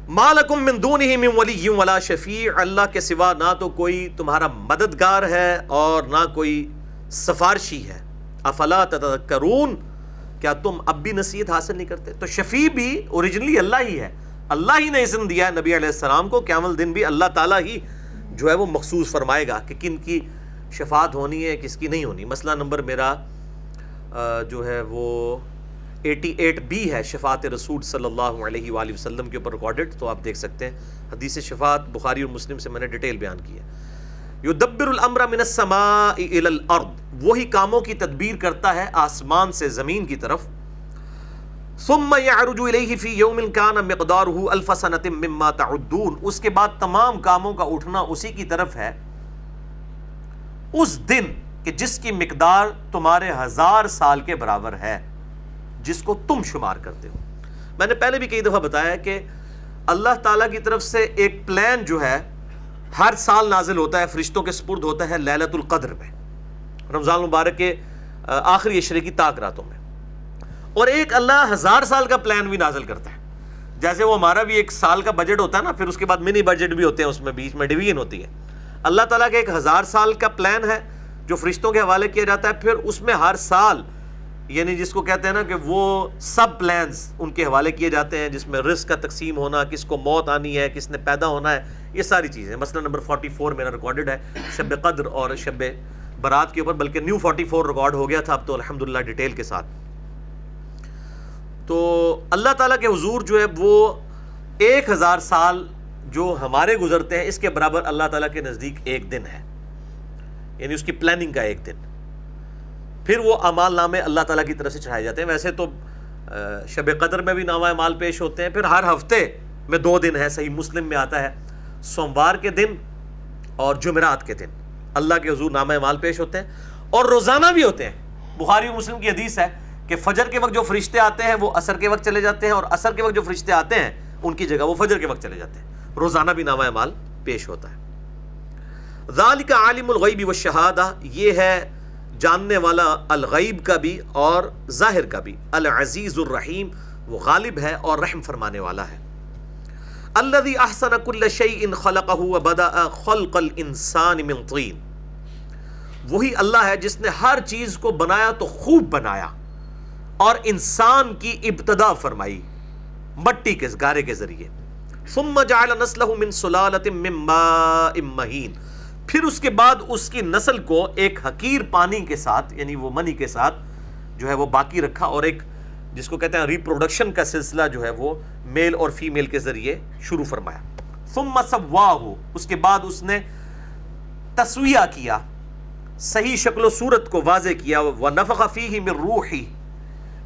مالکم من دونہی من ولی ولا شفیع اللہ کے سوا نہ تو کوئی تمہارا مددگار ہے اور نہ کوئی سفارشی ہے۔ افلا تتذکرون کیا تم اب بھی نصیحت حاصل نہیں کرتے؟ تو شفیع بھی اوریجنلی اللہ ہی ہے۔ اللہ ہی نے اسم دیا ہے نبی علیہ السلام کو۔ قیام دن بھی اللہ تعالیٰ ہی جو ہے وہ مخصوص فرمائے گا کہ کن کی شفاعت ہونی ہے، کس کی نہیں ہونی۔ مسئلہ نمبر میرا جو ہے وہ ایٹی ایٹ بی ہے، شفاعت رسول صلی اللہ علیہ وآلہ وسلم کے اوپر ریکارڈڈ تو آپ دیکھ سکتے ہیں حدیث شفاعت بخاری اور مسلم سے میں نے ڈیٹیل بیان کی ہے۔ یدبر الامر من السماء الى الارض، وہی کاموں کی تدبیر کرتا ہے آسمان سے زمین کی طرف۔ ثم يعرج الیہ فی یوم کان مقدارہ الف سنت مما تعدون۔ اس کے بعد تمام کاموں کا اٹھنا اسی کی طرف ہے۔ اس دن کہ جس کی مقدار تمہارے ہزار سال کے برابر ہے۔ جس کو تم شمار کرتے ہو۔ میں نے پہلے بھی کئی دفعہ بتایا کہ اللہ تعالیٰ کی طرف سے ایک پلان جو ہے، ہر سال نازل ہوتا ہے، فرشتوں کے سپرد ہوتا ہے لیلت القدر میں۔ رمضان مبارک کے آخری عشرے کی تاک راتوں میں۔ اور ایک اللہ ہزار سال کا پلان بھی نازل کرتا ہے۔ جیسے وہ ہمارا بھی ایک سال کا بجٹ ہوتا ہے نا، پھر اس کے بعد منی بجٹ بھی ہوتے ہیں، اس میں بیچ میں ڈویژن ہوتی ہے۔ اللہ تعالیٰ کا ایک ہزار سال کا پلان ہے جو فرشتوں کے حوالے کیا جاتا ہے، پھر اس میں ہر سال یعنی جس کو کہتے ہیں نا کہ وہ سب پلانز ان کے حوالے کیے جاتے ہیں، جس میں رزق کا تقسیم ہونا، کس کو موت آنی ہے، کس نے پیدا ہونا ہے، یہ ساری چیزیں مثلا نمبر 44 میرا ریکارڈڈ ہے، شب قدر اور شب برات کے اوپر، بلکہ نیو 44 ریکارڈ ہو گیا تھا اب تو الحمدللہ ڈیٹیل کے ساتھ۔ تو اللہ تعالیٰ کے حضور جو ہے، وہ ایک ہزار سال جو ہمارے گزرتے ہیں، اس کے برابر اللہ تعالیٰ کے نزدیک ایک دن ہے۔ یعنی اس کی پلاننگ کا ایک دن۔ پھر وہ امال نامے اللہ تعالیٰ کی طرف سے چڑھائے جاتے ہیں۔ ویسے تو شب قدر میں بھی نامہ اعمال پیش ہوتے ہیں۔ پھر ہر ہفتے میں دو دن ہے صحیح مسلم میں آتا ہے۔ سوموار کے دن اور جمعرات کے دن اللہ کے حضور نامہ اعمال پیش ہوتے ہیں۔ اور روزانہ بھی ہوتے ہیں۔ بخاری مسلم کی حدیث ہے کہ فجر کے وقت جو فرشتے آتے ہیں، وہ اثر کے وقت چلے جاتے ہیں اور اثر کے وقت جو فرشتے آتے ہیں، ان کی جگہ وہ فجر کے وقت چلے جاتے ہیں۔ روزانہ بھی نامہ اعمال پیش ہوتا ہے۔ ذالک عالم الغیب و شہادہ یہ ہے جاننے والا الغیب کا بھی اور ظاہر کا بھی۔ العزیز الرحیم، وہ غالب ہے اور رحم فرمانے والا ہے۔ الذي احسن كل شيء خلقه وبدا خلق الانسان من طين وہی اللہ ہے جس نے ہر چیز کو بنایا تو خوب بنایا اور انسان کی ابتدا فرمائی، مٹی کے گارے کے ذریعے۔ ثم جعل نسله من سلالة من ماء مهين پھر اس کے بعد اس کی نسل کو ایک حقیر پانی کے ساتھ یعنی وہ منی کے ساتھ جو ہے وہ باقی رکھا اور ایک جس کو کہتے ہیں ریپروڈکشن کا سلسلہ جو ہے وہ میل اور فیمیل کے ذریعے شروع فرمایا۔ ثم سواہو اس کے بعد اس نے تسویہ کیا، صحیح شکل و صورت کو واضح کیا، وَنَفَخَ فِيهِ مِن رُوحِ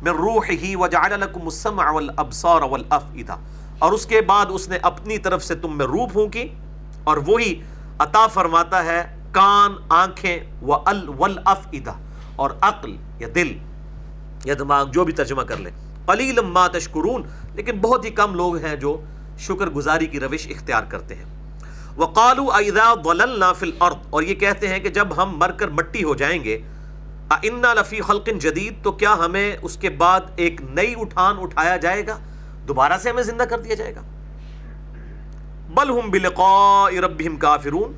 مِن رُوحِهِ وَجَعَلَ لَكُمُ السَّمْعَ وَالْأَبْصَارَ وَالْأَفْئِدَةَ۔ اور اس کے بعد اس نے اپنی طرف سے تم میں روح پھونکی اور وہی عطا فرماتا ہے کان، آنکھیں و والافئدہ اور عقل یا دل یا دماغ، جو بھی ترجمہ کر لے قلیل ما تشکرون لیکن بہت ہی کم لوگ ہیں جو شکر گزاری کی روش اختیار کرتے ہیں۔ وقالوا اذا ضللنا في الارض اور یہ کہتے ہیں کہ جب ہم مر کر مٹی ہو جائیں گے انا لفی خلق جدید تو کیا ہمیں اس کے بعد ایک نئی اٹھان اٹھایا جائے گا؟ دوبارہ سے ہمیں زندہ کر دیا جائے گا؟ بل ہم بلقاء ربہم کافرون،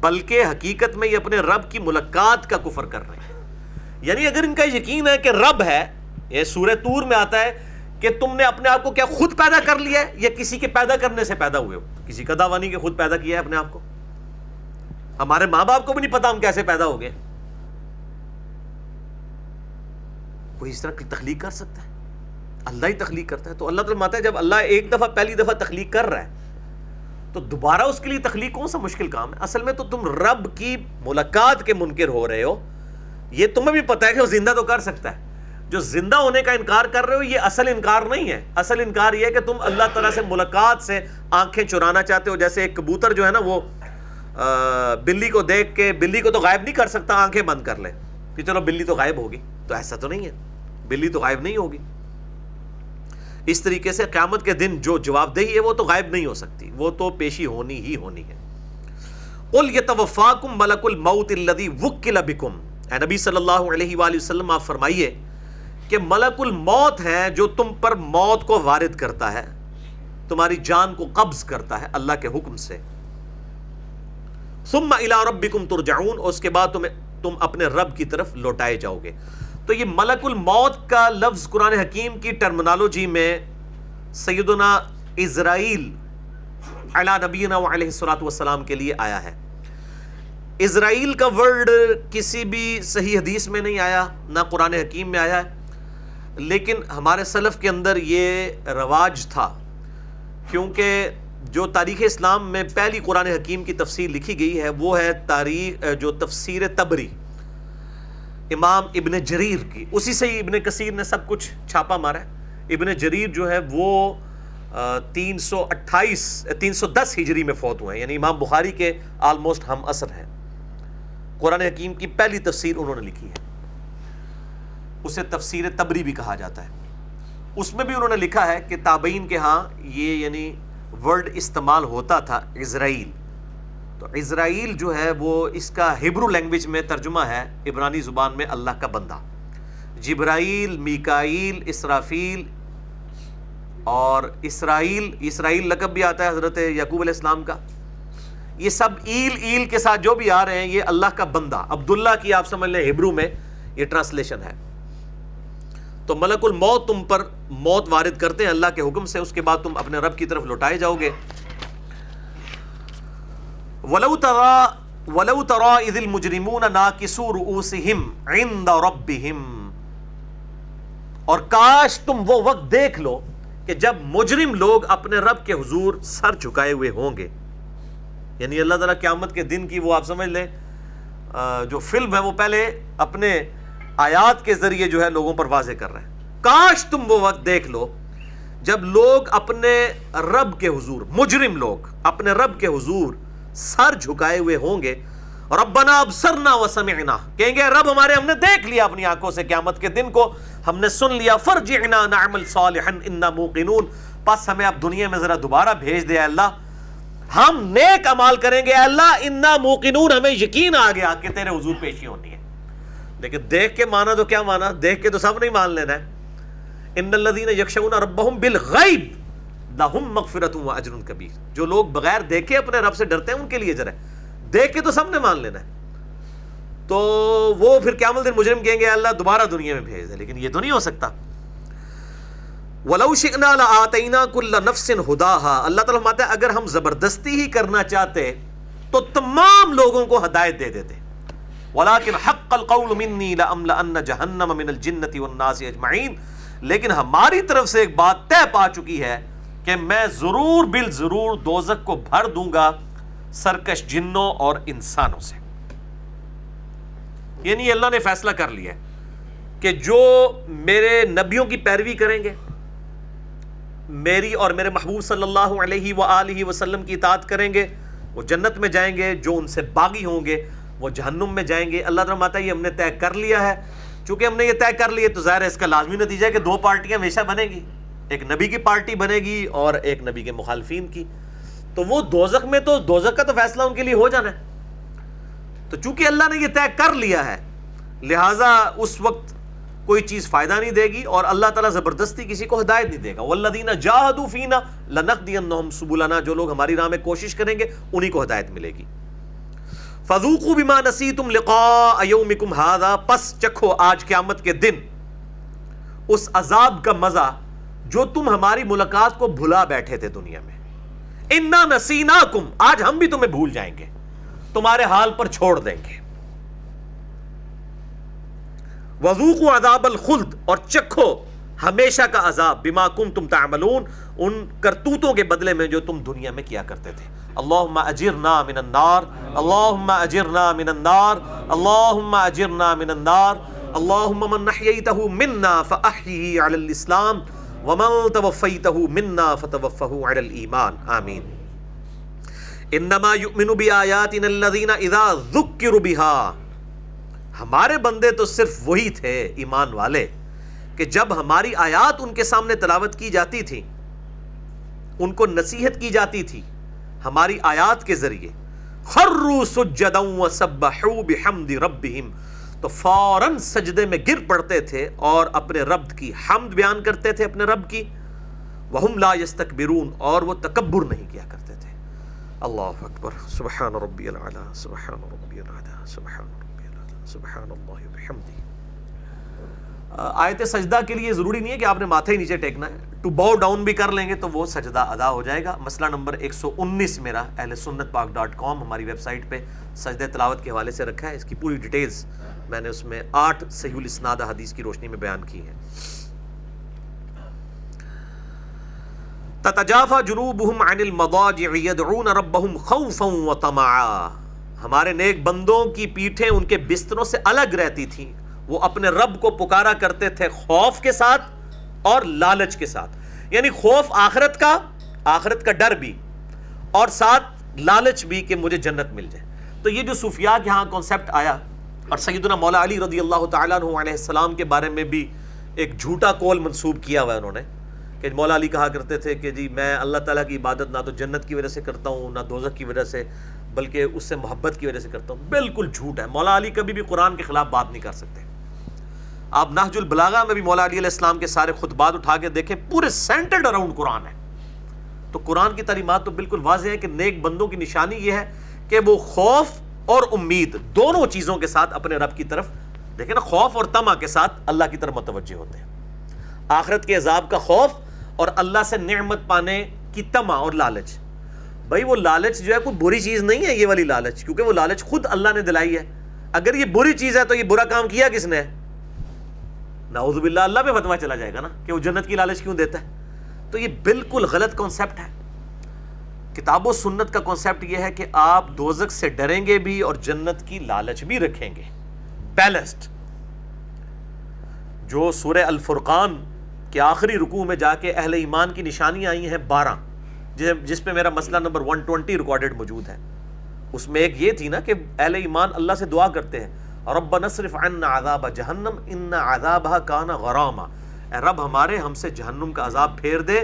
بلکہ حقیقت میں یہ اپنے رب کی ملاقات کا کفر کر رہے ہیں۔ یعنی اگر ان کا یقین ہے کہ رب ہے، یہ سورہ تور میں آتا ہے کہ تم نے اپنے آپ کو کیا خود پیدا کر لیا ہے، یا کسی کے پیدا کرنے سے پیدا ہوئے ہو۔ کسی کا دعوانی کے خود پیدا کیا ہے اپنے آپ کو۔ ہمارے ماں باپ کو بھی نہیں پتا ہم کیسے پیدا ہو گئے۔ کوئی اس طرح کی تخلیق کر سکتا ہے؟ اللہ ہی تخلیق کرتا ہے۔ تو اللہ تعالیٰ ماتا ہے، جب اللہ ایک دفعہ پہلی دفعہ تخلیق کر رہا ہے تو دوبارہ اس کے لیے تخلیق کون سا مشکل کام ہے؟ اصل میں تو تم رب کی ملاقات کے منکر ہو رہے ہو۔ یہ تمہیں بھی پتا ہے کہ وہ زندہ تو کر سکتا ہے۔ جو زندہ ہونے کا انکار کر رہے ہو، یہ اصل انکار نہیں ہے۔ اصل انکار یہ ہے کہ تم اللہ تعالیٰ سے ملاقات سے آنکھیں چرانا چاہتے ہو۔ جیسے ایک کبوتر جو ہے نا، وہ بلی کو دیکھ کے، بلی کو تو غائب نہیں کر سکتا، آنکھیں بند کر لے۔ کہ چلو بلی تو غائب ہوگی۔ تو ایسا تو نہیں ہے۔ بلی تو غائب نہیں ہوگی۔ اس طریقے سے قیامت کے دن جو جواب دہی ہے وہ تو غائب نہیں ہو سکتی، وہ تو پیشی ہونی ہی ہونی ہے۔ قل یتوفاکم ملک الموت الذی وکل بکم اے نبی صلی اللہ علیہ وآلہ وسلم، آپ فرمائیے کہ ملک الموت ہے جو تم پر موت کو وارد کرتا ہے، تمہاری جان کو قبض کرتا ہے اللہ کے حکم سے۔ ثم الى ربکم ترجعون، اس کے بعد تمہیں تم اپنے رب کی طرف لوٹائے جاؤ گے۔ تو یہ ملک الموت کا لفظ قرآن حکیم کی ٹرمنالوجی میں سیدنا اسرائیل علا نبینا علیہ السلاۃ والسلام کے لیے آیا ہے۔ اسرائیل کا ورڈ کسی بھی صحیح حدیث میں نہیں آیا، نہ قرآن حکیم میں آیا ہے۔ لیکن ہمارے سلف کے اندر یہ رواج تھا، کیونکہ جو تاریخ اسلام میں پہلی قرآن حکیم کی تفسیر لکھی گئی ہے، وہ ہے تاریخ، جو تفسیر تبری۔ امام ابن جریر کی۔ اسی سے ہی ابن کثیر نے سب کچھ چھاپا مارا ہے۔ ابن جریر جو ہے وہ تین سو اٹھائیس، تین سو دس ہجری میں فوت ہوئے ہیں۔ یعنی امام بخاری کے آلموسٹ ہم اثر ہیں۔ قرآن حکیم کی پہلی تفسیر انہوں نے لکھی ہے۔ اسے تفسیر تبری بھی کہا جاتا ہے۔ اس میں بھی انہوں نے لکھا ہے کہ تابعین کے ہاں یہ یعنی ورڈ استعمال ہوتا تھا، اسرائیل۔ تو اسرائیل جو ہے وہ اس کا ہبرو لینگویج میں ترجمہ ہے، عبرانی زبان میں اللہ کا بندہ۔ جبرائیل، میکائیل، اسرافیل اور اسرائیل اسرائیل لقب بھی آتا ہے حضرت یعقوب علیہ السلام کا۔ یہ سب ایل ایل کے ساتھ جو بھی آ رہے ہیں، یہ اللہ کا بندہ۔ عبداللہ کی آپ سمجھ لیں، ہبرو میں یہ ٹرانسلیشن ہے۔ تو ملک الموت تم پر موت وارد کرتے ہیں، اللہ کے حکم سے، اس کے بعد تم اپنے رب کی طرف لوٹائے جاؤ گے۔ ولو ترا ولو ترا اذ المجرمون ناکسو رؤوسہم عند ربہم اور کاش تم وہ وقت دیکھ لو کہ جب مجرم لوگ اپنے رب کے حضور سر جھکائے ہوئے ہوں گے۔ یعنی اللہ تعالیٰ قیامت کے دن کی وہ آپ سمجھ لیں جو فلم ہے وہ پہلے اپنے آیات کے ذریعے جو ہے لوگوں پر واضح کر رہے ہیں کاش تم وہ وقت دیکھ لو جب لوگ اپنے رب کے حضور، مجرم لوگ اپنے رب کے حضور سر جھکائے ہوئے ہوں گے۔ ربنا ابصرنا وسمعنا۔ کہیں گے، رب ہمارے، ہم نے دیکھ لیا اپنی آنکھوں سے قیامت کے دن کو۔ ہم نے سن لیا، فرجعنا نعمل صالحا اننا موقنون۔ پس ہمیں اب دنیا میں ذرا دوبارہ بھیج دے اللہ۔ ہم نیک عمال کریں گے، اے اللہ۔ اننا موقنون، ہمیں یقین آ گیا کہ تیرے حضور پیشی ہونی ہے لیکن دیکھ کے مانا تو کیا مانا؟ دیکھ کے تو سب نہیں مان لینا ہے۔ ان الذين يخشون ربهم بالغیب۔ لهم مغفرت و اجر کبیر جو لوگ بغیر دیکھے اپنے رب سے ڈرتے ہیں، ان کے لیے اجر دیکھ کے تو سب نے مان لینا ہے۔ تو وہ پھر قیامت دن مجرم کہیں گے اللہ، دوبارہ دنیا میں بھیج دے، لیکن یہ تو نہیں ہو سکتا۔ ولو شئنا لآتینا کل نفس ہداہا اللہ تعالیٰ فرماتا ہے، اگر ہم زبردستی ہی کرنا چاہتے، تو تمام لوگوں کو ہدایت دے دیتے۔ ولیکن حق القول منی لأملأن جہنم من الجنت والناس اجمعین لیکن ہماری طرف سے ایک بات طے پا چکی ہے کہ میں ضرور بل ضرور دوزک کو بھر دوں گا سرکش جنوں اور انسانوں سے۔ یعنی اللہ نے فیصلہ کر لیا کہ جو میرے نبیوں کی پیروی کریں گے، میری اور میرے محبوب صلی اللہ علیہ وآلہ وسلم کی اطاعت کریں گے، وہ جنت میں جائیں گے، جو ان سے باغی ہوں گے، وہ جہنم میں جائیں گے۔ اللہ تعالیٰ ماتا یہ ہم نے طے کر لیا ہے۔ چونکہ ہم نے یہ طے کر لیا تو ظاہر ہے اس کا لازمی نتیجہ ہے کہ دو پارٹیاں ہمیشہ بنے گی۔ ایک نبی کی پارٹی بنے گی اور ایک نبی کے مخالفین کی۔ تو وہ دوزخ میں تو دوزخ کا تو فیصلہ ان کے لیے ہو جانا ہے۔ تو چونکہ اللہ نے یہ طے کر لیا ہے، لہٰذا اس وقت کوئی چیز فائدہ نہیں دے گی اور اللہ تعالیٰ زبردستی کسی کو ہدایت نہیں دے گا۔ والذین جاہدوا فینا لنقدینہم سبلنا۔ جو لوگ ہماری راہ میں کوشش کریں گے، انہی کو ہدایت ملے گی۔ فذوقوا بما نسیتم لقاء یومکم هذا۔ پس چکھو آج قیامت کے دن۔ اس عذاب کا مزہ جو تم ہماری ملاقات کو بھلا بیٹھے تھے دنیا میں۔ انا نسیناکم، آج ہم بھی تمہیں بھول جائیں گے۔ تمہارے حال پر چھوڑ دیں گے۔ وضوق عذاب الخلد، اور چکھو ہمیشہ کا عذاب، بما کم تم تعملون، ان کرتوتوں کے بدلے میں جو تم دنیا میں کیا کرتے تھے۔ اللہم اجرنا من النار، اللہم اجرنا من النار، اللہم اجرنا من النار، اللہم من نحییتہ منا فأحیہی علی الاسلام ومن توفیتہ منا فتوفہ علی الایمان آمین. انما یؤمن بی آیاتنا الذین اذا ذکر بها. ہمارے بندے تو صرف وہی تھے ایمان والے کہ جب ہماری آیات ان کے سامنے تلاوت کی جاتی تھی ان کو نصیحت کی جاتی تھی ہماری آیات کے ذریعے. خرو سجدوں سبحو بحمد ربہم تو فوراً سجدے میں گر پڑتے تھے اور اپنے رب کی حمد بیان کرتے تھے اپنے رب کی۔ وہم لا یستکبرون اور وہ تکبر نہیں کیا کرتے تھے۔ اللہ اکبر۔ سبحان ربی العلا، سبحان ربی العلا، سبحان ربی العلا، سبحان اللہ بحمدی آیت سجدہ کے لیے ضروری نہیں ہے کہ آپ نے ماتھے ہی نیچے ٹیکنا ہے۔ ٹو باؤ ڈاؤن بھی کر لیں گے تو وہ سجدہ ادا ہو جائے گا۔ مسئلہ نمبر 119 میرا، اہل سنت پاک ڈاٹ کام، ہماری ویب سائٹ پہ سجدہ تلاوت کے حوالے سے رکھا ہے۔ اس کی پوری ڈیٹیلز میں نے اس میں آٹھ صحیح الاسناد حدیث کی روشنی میں بیان کی ہیں۔ تتجافا جنوبهم عن المضاجع يدعون ربهم خوفا وطمعا۔ ہمارے نیک بندوں کی پیٹھیں ان کے بستروں سے الگ رہتی تھیں۔ وہ اپنے رب کو پکارا کرتے تھے خوف کے ساتھ اور لالچ کے ساتھ۔ یعنی خوف آخرت کا آخرت کا ڈر بھی اور ساتھ لالچ بھی کہ مجھے جنت مل جائے۔ تو یہ جو صوفیاء کے ہاں کانسیپٹ آیا اور سیدنا مولا علی رضی اللہ تعالیٰ عنہ علیہ السلام کے بارے میں بھی ایک جھوٹا کول منسوب کیا ہوا ہے انہوں نے، کہ مولا علی کہا کرتے تھے کہ جی میں اللہ تعالیٰ کی عبادت نہ تو جنت کی وجہ سے کرتا ہوں، نہ دوزخ کی وجہ سے، بلکہ اس سے محبت کی وجہ سے کرتا ہوں۔ بالکل جھوٹ ہے۔ مولا علی کبھی بھی قرآن کے خلاف بات نہیں کر سکتے۔ آپ نہج البلاغہ میں بھی مولا علی علیہ السلام کے سارے خطبات اٹھا کے دیکھیں، پورے سینٹرڈ اراؤنڈ قرآن ہے۔ تو قرآن کی تعلیمات تو بالکل واضح ہے کہ نیک بندوں کی نشانی یہ ہے کہ وہ خوف اور امید دونوں چیزوں کے ساتھ اپنے رب کی طرف، دیکھیں نا، خوف اور تما کے ساتھ اللہ کی طرف متوجہ ہوتے ہیں۔ آخرت کے عذاب کا خوف اور اللہ سے نعمت پانے کی تما اور لالچ۔ بھائی، وہ لالچ جو ہے، کوئی بری چیز نہیں ہے یہ والی لالچ، کیونکہ وہ لالچ خود اللہ نے دلائی ہے۔ اگر یہ بری چیز ہے تو یہ برا کام کیا کس نے؟ نعوذ باللہ، اللہ پہ فتوا چلا جائے گا نا کہ وہ جنت کی لالچ کیوں دیتا ہے؟ تو یہ بالکل غلط کانسیپٹ ہے۔ کتاب و سنت کا کانسیپٹ یہ ہے کہ آپ دوزک سے ڈریں گے بھی اور جنت کی لالچ بھی رکھیں گے۔ بیلنسڈ جو سورہ الفرقان کے آخری رکوع میں جا کے اہل ایمان کی نشانی آئی ہیں بارہ، جس پہ میرا مسئلہ نمبر ون ٹوینٹی ریکارڈڈ موجود ہے۔ اس میں ایک یہ تھی نا کہ اہل ایمان اللہ سے دعا کرتے ہیں رب نصرف عنا عذاب جہنم ان عذابها کان غراما۔ اے رب ہمارے ہم سے جہنم کا عذاب پھیر دے۔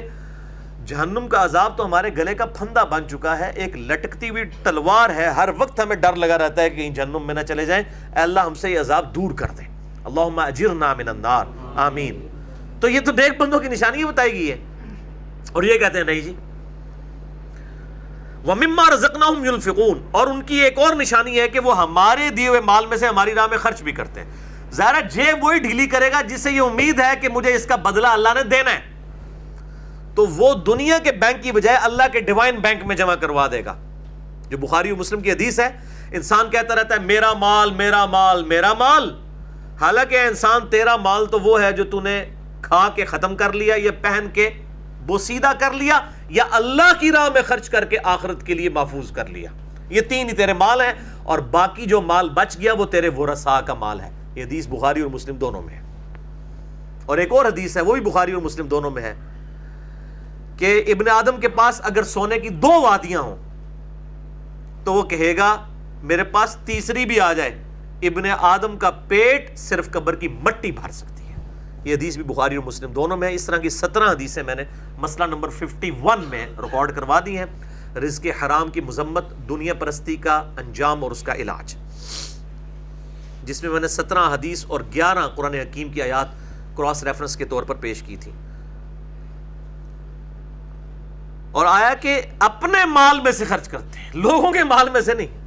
جہنم کا عذاب تو ہمارے گلے کا پھندا بن چکا ہے، ایک لٹکتی ہوئی تلوار ہے، ہر وقت ہمیں ڈر لگا رہتا ہے کہ کہیں جہنم میں نہ چلے جائیں۔ اے اللہ، ہم سے یہ عذاب دور کر دے اللہم اجرنا من النار۔ آمین۔ تو یہ تو نیک بندوں کی نشانی بتائی گئی ہے۔ اور یہ کہتے ہیں، نہیں جی۔ وَمِمَّا رَزَقْنَهُمْ يُنفِقُونَ۔ اور ان کی ایک اور نشانی ہے کہ وہ ہمارے دیے ہوئے مال میں سے ہماری راہ میں خرچ بھی کرتے ہیں۔ ظاہرہ جیب وہی ڈھیلی کرے گا جس سے یہ امید ہے کہ مجھے اس کا بدلہ اللہ نے دینا ہے۔ تو وہ دنیا کے بینک کی بجائے اللہ کے ڈیوائن بینک میں جمع کروا دے گا۔ جو بخاری و مسلم کی حدیث ہے، انسان کہتا رہتا ہے، میرا مال میرا مال میرا مال حالانکہ انسان تیرا مال تو وہ ہے جو تو نے کھا کے ختم کر لیا، یا پہن کے بوسیدہ کر لیا، یا اللہ کی راہ میں خرچ کر کے آخرت کے لیے محفوظ کر لیا۔ یہ تین ہی تیرے مال ہیں، اور باقی جو مال بچ گیا، وہ تیرے ورسا کا مال ہے۔ یہ حدیث بخاری اور مسلم دونوں میں ہے۔ اور ایک اور حدیث ہے، وہ بھی بخاری اور مسلم دونوں میں ہے۔ کہ ابن آدم کے پاس اگر سونے کی دو وادیاں ہوں، تو وہ کہے گا، میرے پاس تیسری بھی آ جائے۔ ابن آدم کا پیٹ صرف قبر کی مٹی بھر سکتی ہے۔ یہ حدیث بھی بخاری اور مسلم دونوں میں اس طرح کی سترہ حدیثیں میں نے مسئلہ نمبر ففٹی ون میں ریکارڈ کروا دی ہیں۔ رزق حرام کی مذمت، دنیا پرستی کا انجام اور اس کا علاج۔ جس میں میں نے سترہ حدیث اور گیارہ قرآن حکیم کی آیات کراس ریفرنس کے طور پر پیش کی تھی اور آیا کہ اپنے مال میں سے خرچ کرتے ہیں۔ لوگوں کے مال میں سے نہیں۔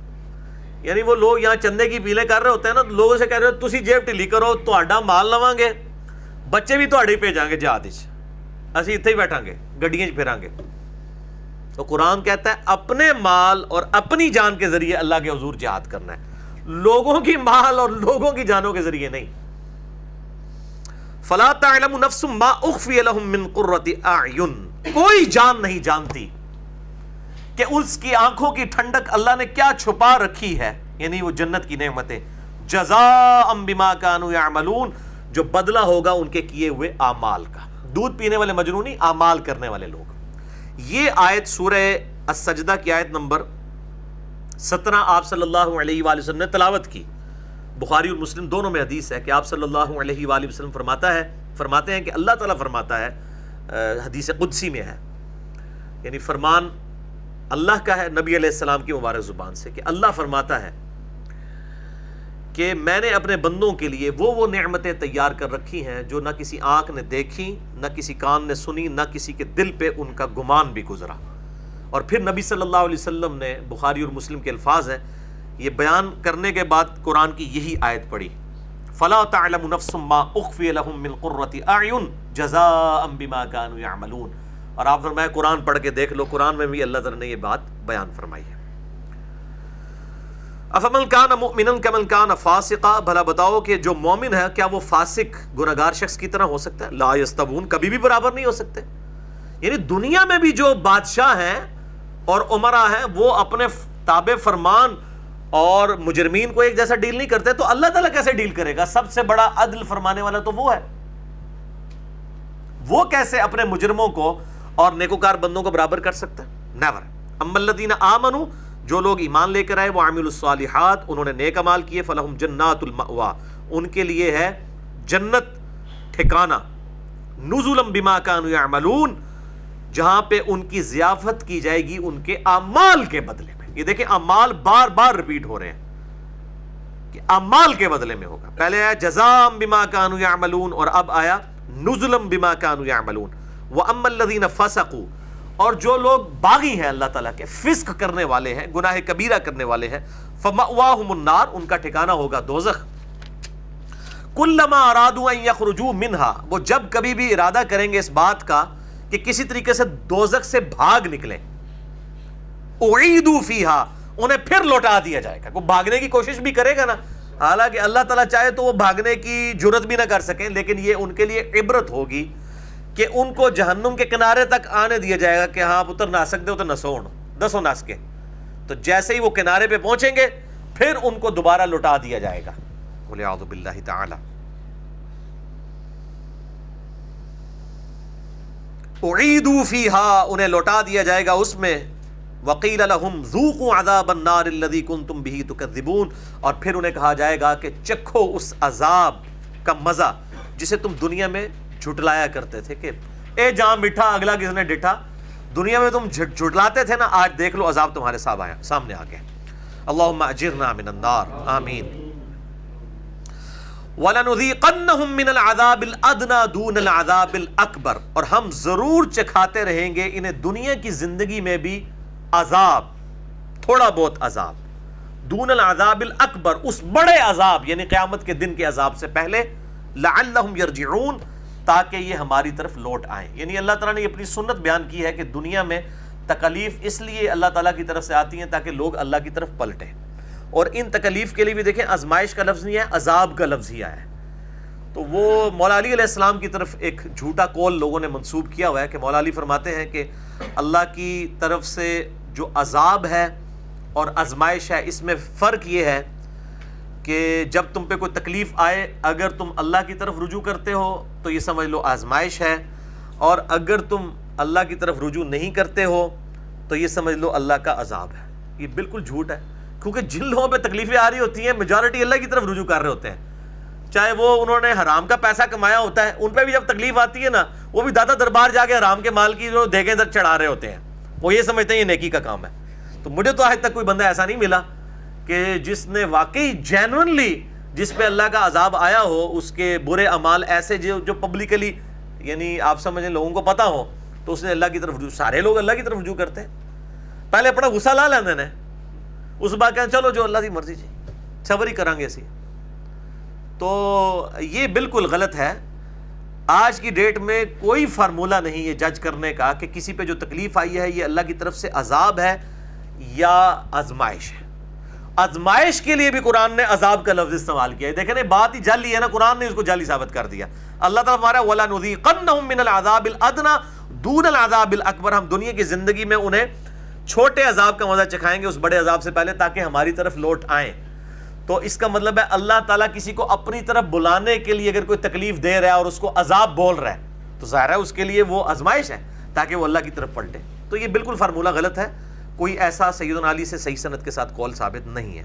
یعنی وہ لوگ یہاں چندے کی پیلے کر رہے ہوتے ہیں نا لوگوں سے کہہ رہے ہو تسی جیب ٹھلی کرو تو مال لواں گے۔ بچے بھی تو بھیجاں گے جہاد اسی اتنے ہی بیٹھا گے، گڈیاں پھیرا گے۔ تو قرآن کہتا ہے، اپنے مال اور اپنی جان کے ذریعے اللہ کے حضور جہاد کرنا ہے۔ لوگوں کی مال اور لوگوں کی جانوں کے ذریعے نہیں۔ فلا تعلم نفس ما اخفی لهم من قرۃ اعین۔ کوئی جان نہیں جانتی کہ اس کی آنکھوں کی ٹھنڈک اللہ نے کیا چھپا رکھی ہے یعنی وہ جنت کی نعمتیں۔ جزاء بما كانوا يعملون جو بدلہ ہوگا ان کے کیے ہوئے اعمال کا۔ دودھ پینے والے مجنونی، اعمال کرنے والے لوگ۔ یہ آیت سورہ السجدہ کی آیت نمبر سترہ، آپ صلی اللہ علیہ وآلہ وسلم نے تلاوت کی۔ بخاری اور مسلم دونوں میں حدیث ہے کہ آپ صلی اللہ علیہ وآلہ وسلم فرماتا ہے، فرماتے ہیں کہ اللہ تعالیٰ فرماتا ہے حدیث قدسی میں ہے۔ یعنی فرمان اللہ کا ہے، نبی علیہ السلام کی مبارک زبان سے کہ اللہ فرماتا ہے کہ میں نے اپنے بندوں کے لیے وہ وہ نعمتیں تیار کر رکھی ہیں جو نہ کسی آنکھ نے دیکھی، نہ کسی کان نے سنی، نہ کسی کے دل پہ ان کا گمان بھی گزرا۔ اور پھر نبی صلی اللہ علیہ وسلم نے، بخاری اور مسلم کے الفاظ ہیں، یہ بیان کرنے کے بعد قرآن کی یہی آیت پڑھی۔ فلا تعلم نفس ما اخفی لهم من قرۃ اعین جزاء بما كانوا يعملون۔ اور آپ فرمایا قرآن پڑھ کے دیکھ لو، قرآن میں بھی اللہ تعالی نے یہ بات بیان فرمائی ہے۔ افمن کان مؤمنا کمن کان فاسقا، بھلا بتاؤ کہ جو مومن ہے، کیا وہ فاسق گناہگار شخص کی طرح ہو سکتا ہے؟ لا یستبون کبھی بھی برابر نہیں ہو سکتے۔ یعنی دنیا میں بھی جو بادشاہ ہیں اور عمرہ ہیں، وہ اپنے تابع فرمان اور مجرمین کو ایک جیسا ڈیل نہیں کرتے، تو اللہ تعالیٰ کیسے ڈیل کرے گا؟ سب سے بڑا عدل فرمانے والا تو وہ ہے۔ وہ کیسے اپنے مجرموں کو اور نیکوکار بندوں کو برابر کر سکتا ہے؟ نیور ام الذین جو لوگ ایمان لے کر آئے، وہ عامل الصالحات، انہوں نے نیک امال کیے فلحم جنات المأوا ان کے لیے ہے جنت ٹھکانہ۔ نزلم بما کانوا یعملون جہاں پہ ان کی ضیافت کی جائے گی، ان کے اعمال کے بدلے میں۔ یہ دیکھیں اعمال بار بار ریپیٹ ہو رہے ہیں کہ اعمال کے بدلے میں ہوگا۔ پہلے آیا جزام بما کانوا یعملون اور اب آیا نزلم بما کانوا یعملون۔ واما الذين فسقوا، اور جو لوگ باغی ہیں اللہ تعالیٰ کے، فسق کرنے والے ہیں، گناہ کبیرہ کرنے والے ہیں فمأواہم النار، ان کا ٹھکانہ ہوگا دوزخ۔ کلما ارادوا ان یخرجوا منها، وہ جب کبھی بھی ارادہ کریں گے اس بات کا کہ کسی طریقے سے دوزخ سے بھاگ نکلیں۔ اعیدوا فیہا، انہیں پھر لوٹا دیا جائے گا۔ کوئی بھاگنے کی کوشش بھی کرے گا نا۔ حالانکہ اللہ تعالیٰ چاہے تو وہ بھاگنے کی جرت بھی نہ کر سکیں، لیکن یہ ان کے لیے عبرت ہوگی کہ ان کو جہنم کے کنارے تک آنے دیا جائے گا کہ ہاں پتر نہ سکتے ہو تو نسوڑ دسو نس کے۔ تو جیسے ہی وہ کنارے پہ پہنچیں گے، پھر ان کو دوبارہ لوٹا دیا جائے گا۔ بولے اعوذ باللہ تعالی۔ اعیدوا فیہا، انہیں لوٹا دیا جائے گا اس میں۔ وقیل لہم ذوقوا عذاب النار الذی کنتم به تکذبون اور پھر انہیں کہا جائے گا کہ چکھو اس عذاب کا مزہ جسے تم دنیا میں جھٹلایا کرتے تھے کہ اے جہاں مٹھا، اگلا کس نے ڈٹھا دنیا میں تم جھٹلاتے تھے نا، آج دیکھ لو عذاب تمہارے آیا، سامنے آ گئے اللہم اجرنا من النار، آمین۔ وَلَنُذِيقَنَّهُم مِّنَ الْعَذَابِ الْأَدْنَى دُونَ الْعَذَابِ الْأَكْبَرِ اور ہم ضرور چکھاتے رہیں گے انہیں دنیا کی زندگی میں بھی عذاب، تھوڑا بہت عذاب۔ دون العذاب الاکبر، اس بڑے عذاب یعنی قیامت کے دن کے عذاب سے پہلے، لعلہم یرجعون، تاکہ یہ ہماری طرف لوٹ آئیں۔ یعنی اللہ تعالیٰ نے اپنی سنت بیان کی ہے کہ دنیا میں تکلیف اس لیے اللہ تعالیٰ کی طرف سے آتی ہیں تاکہ لوگ اللہ کی طرف پلٹیں۔ اور ان تکلیف کے لیے بھی دیکھیں، آزمائش کا لفظ نہیں ہے، عذاب کا لفظ ہی آیا ہے۔ تو وہ مولا علی علیہ السلام کی طرف ایک جھوٹا کول لوگوں نے منسوب کیا ہوا ہے کہ مولا علی فرماتے ہیں کہ اللہ کی طرف سے جو عذاب ہے اور آزمائش ہے، اس میں فرق یہ ہے کہ جب تم پہ کوئی تکلیف آئے، اگر تم اللہ کی طرف رجوع کرتے ہو تو یہ سمجھ لو آزمائش ہے، اور اگر تم اللہ کی طرف رجوع نہیں کرتے ہو تو یہ سمجھ لو اللہ کا عذاب ہے۔ یہ بالکل جھوٹ ہے، کیونکہ جن لوگوں پہ تکلیفیں آ رہی ہوتی ہیں میجورٹی اللہ کی طرف رجوع کر رہے ہوتے ہیں۔ چاہے وہ انہوں نے حرام کا پیسہ کمایا ہوتا ہے، ان پہ بھی جب تکلیف آتی ہے نا، وہ بھی دادا دربار جا کے حرام کے مال کی جو دیگیں تک چڑھا رہے ہوتے ہیں۔ وہ یہ سمجھتے ہیں یہ نیکی کا کام ہے۔ تو مجھے تو آج تک کوئی بندہ ایسا نہیں ملا کہ جس نے واقعی جینونلی جس پہ اللہ کا عذاب آیا ہو، اس کے برے اعمال ایسے جو جو پبلکلی یعنی آپ سمجھیں لوگوں کو پتا ہو، تو اس نے اللہ کی طرف رجوع، سارے لوگ اللہ کی طرف رجوع کرتے ہیں۔ پہلے اپنا غصہ لا لیندے نے، اس بات کہیں چلو جو اللہ کی مرضی جی صبر ہی گے اسی۔ تو یہ بالکل غلط ہے۔ آج کی ڈیٹ میں کوئی فارمولہ نہیں یہ جج کرنے کا کہ کسی پہ جو تکلیف آئی ہے یہ اللہ کی طرف سے عذاب ہے یا آزمائش ہے۔ ازمائش کے لیے بھی قرآن نے عذاب کا لفظ استعمال کیا ہے۔ دیکھیں نا، بات ہی جعلی ہے نا، قرآن نے اس کو جعلی ثابت کر دیا۔ اللہ تعالیٰ ہمارا ولا نذیقنہم من العذاب الادنا دون العذاب الاکبر ہم دنیا کی زندگی میں انہیں چھوٹے عذاب کا مزہ چکھائیں گے اس بڑے عذاب سے پہلے تاکہ ہماری طرف لوٹ آئیں۔ تو اس کا مطلب ہے اللہ تعالیٰ کسی کو اپنی طرف بلانے کے لیے اگر کوئی تکلیف دے رہا ہے اور اس کو عذاب بول رہا ہے، تو ظاہر ہے اس کے لیے وہ ازمائش ہے تاکہ وہ اللہ کی طرف پلٹے۔ تو یہ بالکل فارمولہ غلط ہے۔ کوئی ایسا سیدنا علی سے صحیح سنت کے ساتھ کول ثابت نہیں ہے۔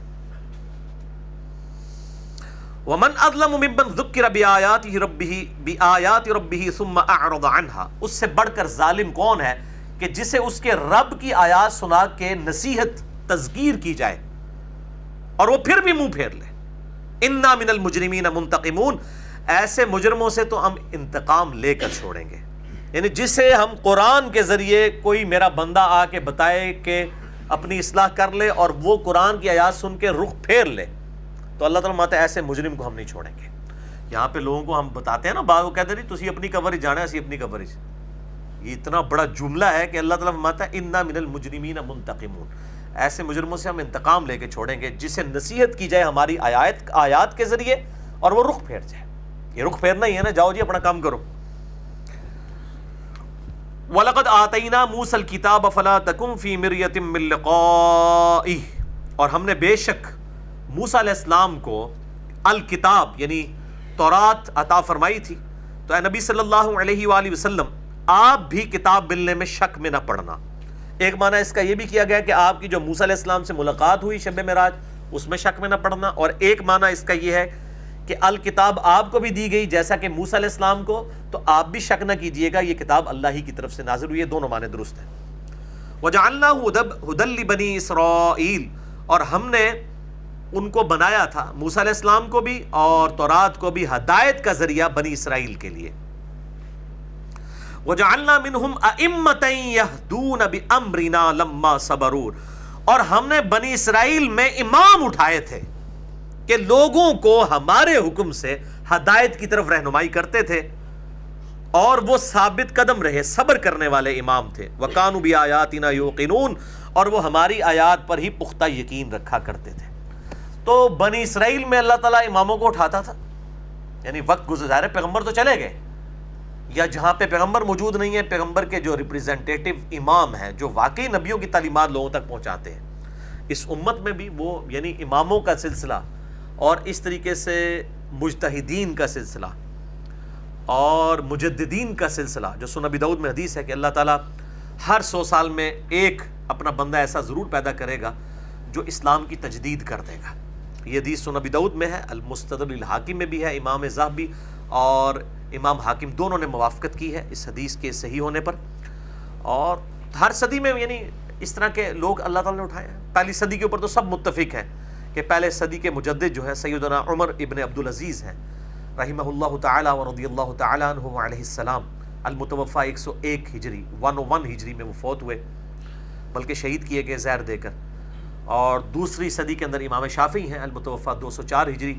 ومن اظلم ممن ذکر بآیات ربه بآیات ربه ثم اعرض عنها۔ اس سے بڑھ کر ظالم کون ہے کہ جسے اس کے رب کی آیات سنا کے نصیحت، تذکیر کی جائے۔ اور وہ پھر بھی منہ پھیر لے۔ انا من المجرمین منتقمون۔ ایسے مجرموں سے تو ہم انتقام لے کر چھوڑیں گے۔ یعنی جسے ہم قرآن کے ذریعے کوئی میرا بندہ آ کے بتائے کہ اپنی اصلاح کر لے اور وہ قرآن کی آیات سن کے رخ پھیر لے، تو اللہ تعالیٰ ماتا ایسے مجرم کو ہم نہیں چھوڑیں گے۔ یہاں پہ لوگوں کو ہم بتاتے ہیں نا، بعض وہ کہتے ہیں تھی اپنی کوریج جانا ہے، اسی اپنی کوریج یہ اتنا بڑا جملہ ہے کہ اللہ تعالیٰ ماتا انا من المجرمین منتقمون۔ ایسے مجرموں سے ہم انتقام لے کے چھوڑیں گے، جسے نصیحت کی جائے ہماری آیات آیات کے ذریعے، اور وہ رخ پھیر جائے۔ یہ رخ پھیرنا ہی ہے نا، جاؤ جی اپنا کام کرو۔ وَلَقَدْ آتَيْنَا مُوسَى الْكِتَابَ فَلَا تَكُمْ فِي مِرْيَةٍ مِّن لِقَائِهِ۔ اور ہم نے بے شک موسیٰ علیہ السلام کو الکتاب یعنی تورات عطا فرمائی تھی۔ تو اے نبی صلی اللہ علیہ وآلہ وسلم، آپ بھی کتاب ملنے میں شک میں نہ پڑنا۔ ایک معنی اس کا یہ بھی کیا گیا کہ آپ کی جو موسیٰ علیہ السلام سے ملاقات ہوئی شب معراج، اس میں شک میں نہ پڑنا، اور ایک معنی اس کا یہ ہے کہ الکتاب آپ کو بھی دی گئی جیسا کہ موسیٰ علیہ السلام کو، تو آپ بھی شک نہ کیجیے گا، یہ کتاب اللہ ہی کی طرف سے نازل ہوئی ہے، دونوں معنی درست ہیں۔ وَجَعَلْنَاهُ هُدَى لِبَنِي إِسْرَائِيل، اور ہم نے ان کو بنایا تھا، موسیٰ علیہ السلام کو بھی اور تورات کو بھی ہدایت کا ذریعہ بنی اسرائیل کے لیے۔ وَجَعَلْنَا مِنْهُمْ أَئِمَّةً يَهْدُونَ بِأَمْرِنَا لَمَّا صَبَرُونَ اور ہم نے بنی اسرائیل میں امام اٹھائے تھے کہ لوگوں کو ہمارے حکم سے ہدایت کی طرف رہنمائی کرتے تھے۔ اور وہ ثابت قدم رہے، صبر کرنے والے امام تھے۔ وَقَانُوا بِآيَاتِنَا يُوقِنُونَ۔ اور وہ ہماری آیات پر ہی پختہ یقین رکھا کرتے تھے۔ تو بنی اسرائیل میں اللہ تعالیٰ اماموں کو اٹھاتا تھا؟ یعنی وقت گزر پیغمبر تو چلے گئے۔ یا جہاں پہ پیغمبر موجود نہیں ہے، پیغمبر کے جو ریپریزنٹیٹو امام ہیں، جو واقعی نبیوں کی تعلیمات لوگوں تک پہنچاتے ہیں۔ اس امت میں بھی وہ یعنی اماموں کا سلسلہ اور اس طریقے سے مجتہدین کا سلسلہ اور مجددین کا سلسلہ، جو سنبی دعود میں حدیث ہے کہ اللہ تعالیٰ ہر سو سال میں ایک اپنا بندہ ایسا ضرور پیدا کرے گا جو اسلام کی تجدید کر دے گا۔ یہ حدیث سنبی دعود میں ہے المستدر الحاکم میں بھی ہے، امام بھی اور امام حاکم دونوں نے موافقت کی ہے اس حدیث کے صحیح ہونے پر۔ اور ہر صدی میں یعنی اس طرح کے لوگ اللہ تعالیٰ نے اٹھائے ہیں۔ پہلی صدی کے اوپر تو سب متفق ہیں کہ پہلے صدی کے مجدد جو ہے سیدنا عمر ابن عبدالعزیز ہیں۔ رحمہ اللہ تعالیٰ و رضی اللہ تعالیٰ عنہ علیہ السلام المتوفہ ایک سو ایک ہجری، ون او ون ہجری میں وہ فوت ہوئے، بلکہ شہید کیے گئے زہر دے کر۔ اور دوسری صدی کے اندر امام شافی ہیں المتوفہ دو سو چار ہجری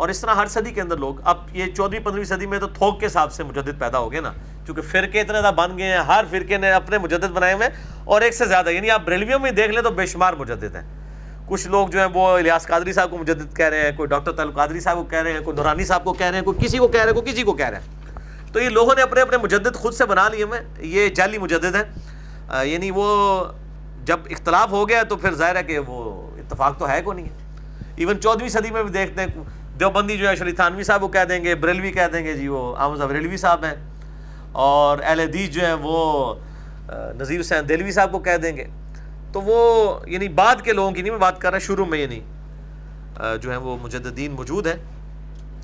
اور اس طرح ہر صدی کے اندر لوگ، اب یہ چودہویں پندرہویں صدی میں تو تھوک کے حساب سے مجدد پیدا ہو گئے نا، کیونکہ فرقے اتنے زیادہ بن گئے ہیں، ہر فرقے نے اپنے مجدد بنائے ہوئے اور ایک سے زیادہ یعنی آپ بریلویوں میں دیکھ لیں تو بے شمار مجدد ہیں۔ کچھ لوگ جو ہیں وہ الیاس قادری صاحب کو مجدد کہہ رہے ہیں، کوئی ڈاکٹر تعلق قادری صاحب کو کہہ رہے ہیں، کوئی نورانی صاحب کو کہہ رہے ہیں، کوئی کسی کو کہہ رہے ہیں، کوئی کسی کو کہہ رہے ہیں۔ تو یہ لوگوں نے اپنے اپنے مجدد خود سے بنا لیے میں یہ جعلی مجدد ہیں۔ یعنی وہ جب اختلاف ہو گیا تو پھر ظاہر ہے کہ وہ اتفاق تو ہے کو نہیں ہے۔ ایون چودھویں صدی میں بھی دیکھتے ہیں دیوبندی جو ہے شری تھانوی صاحب کو کہہ دیں گے، بریلوی کہہ دیں گے جی وہ احمد بریلوی صاحب ہیں۔ اور اہل حدیث جو ہیں وہ نذیر حسین دلوی صاحب کو کہہ دیں گے۔ تو وہ یعنی بعد کے لوگوں کی نہیں، میں بات کر رہا شروع میں یعنی جو ہیں وہ مجددین موجود ہیں۔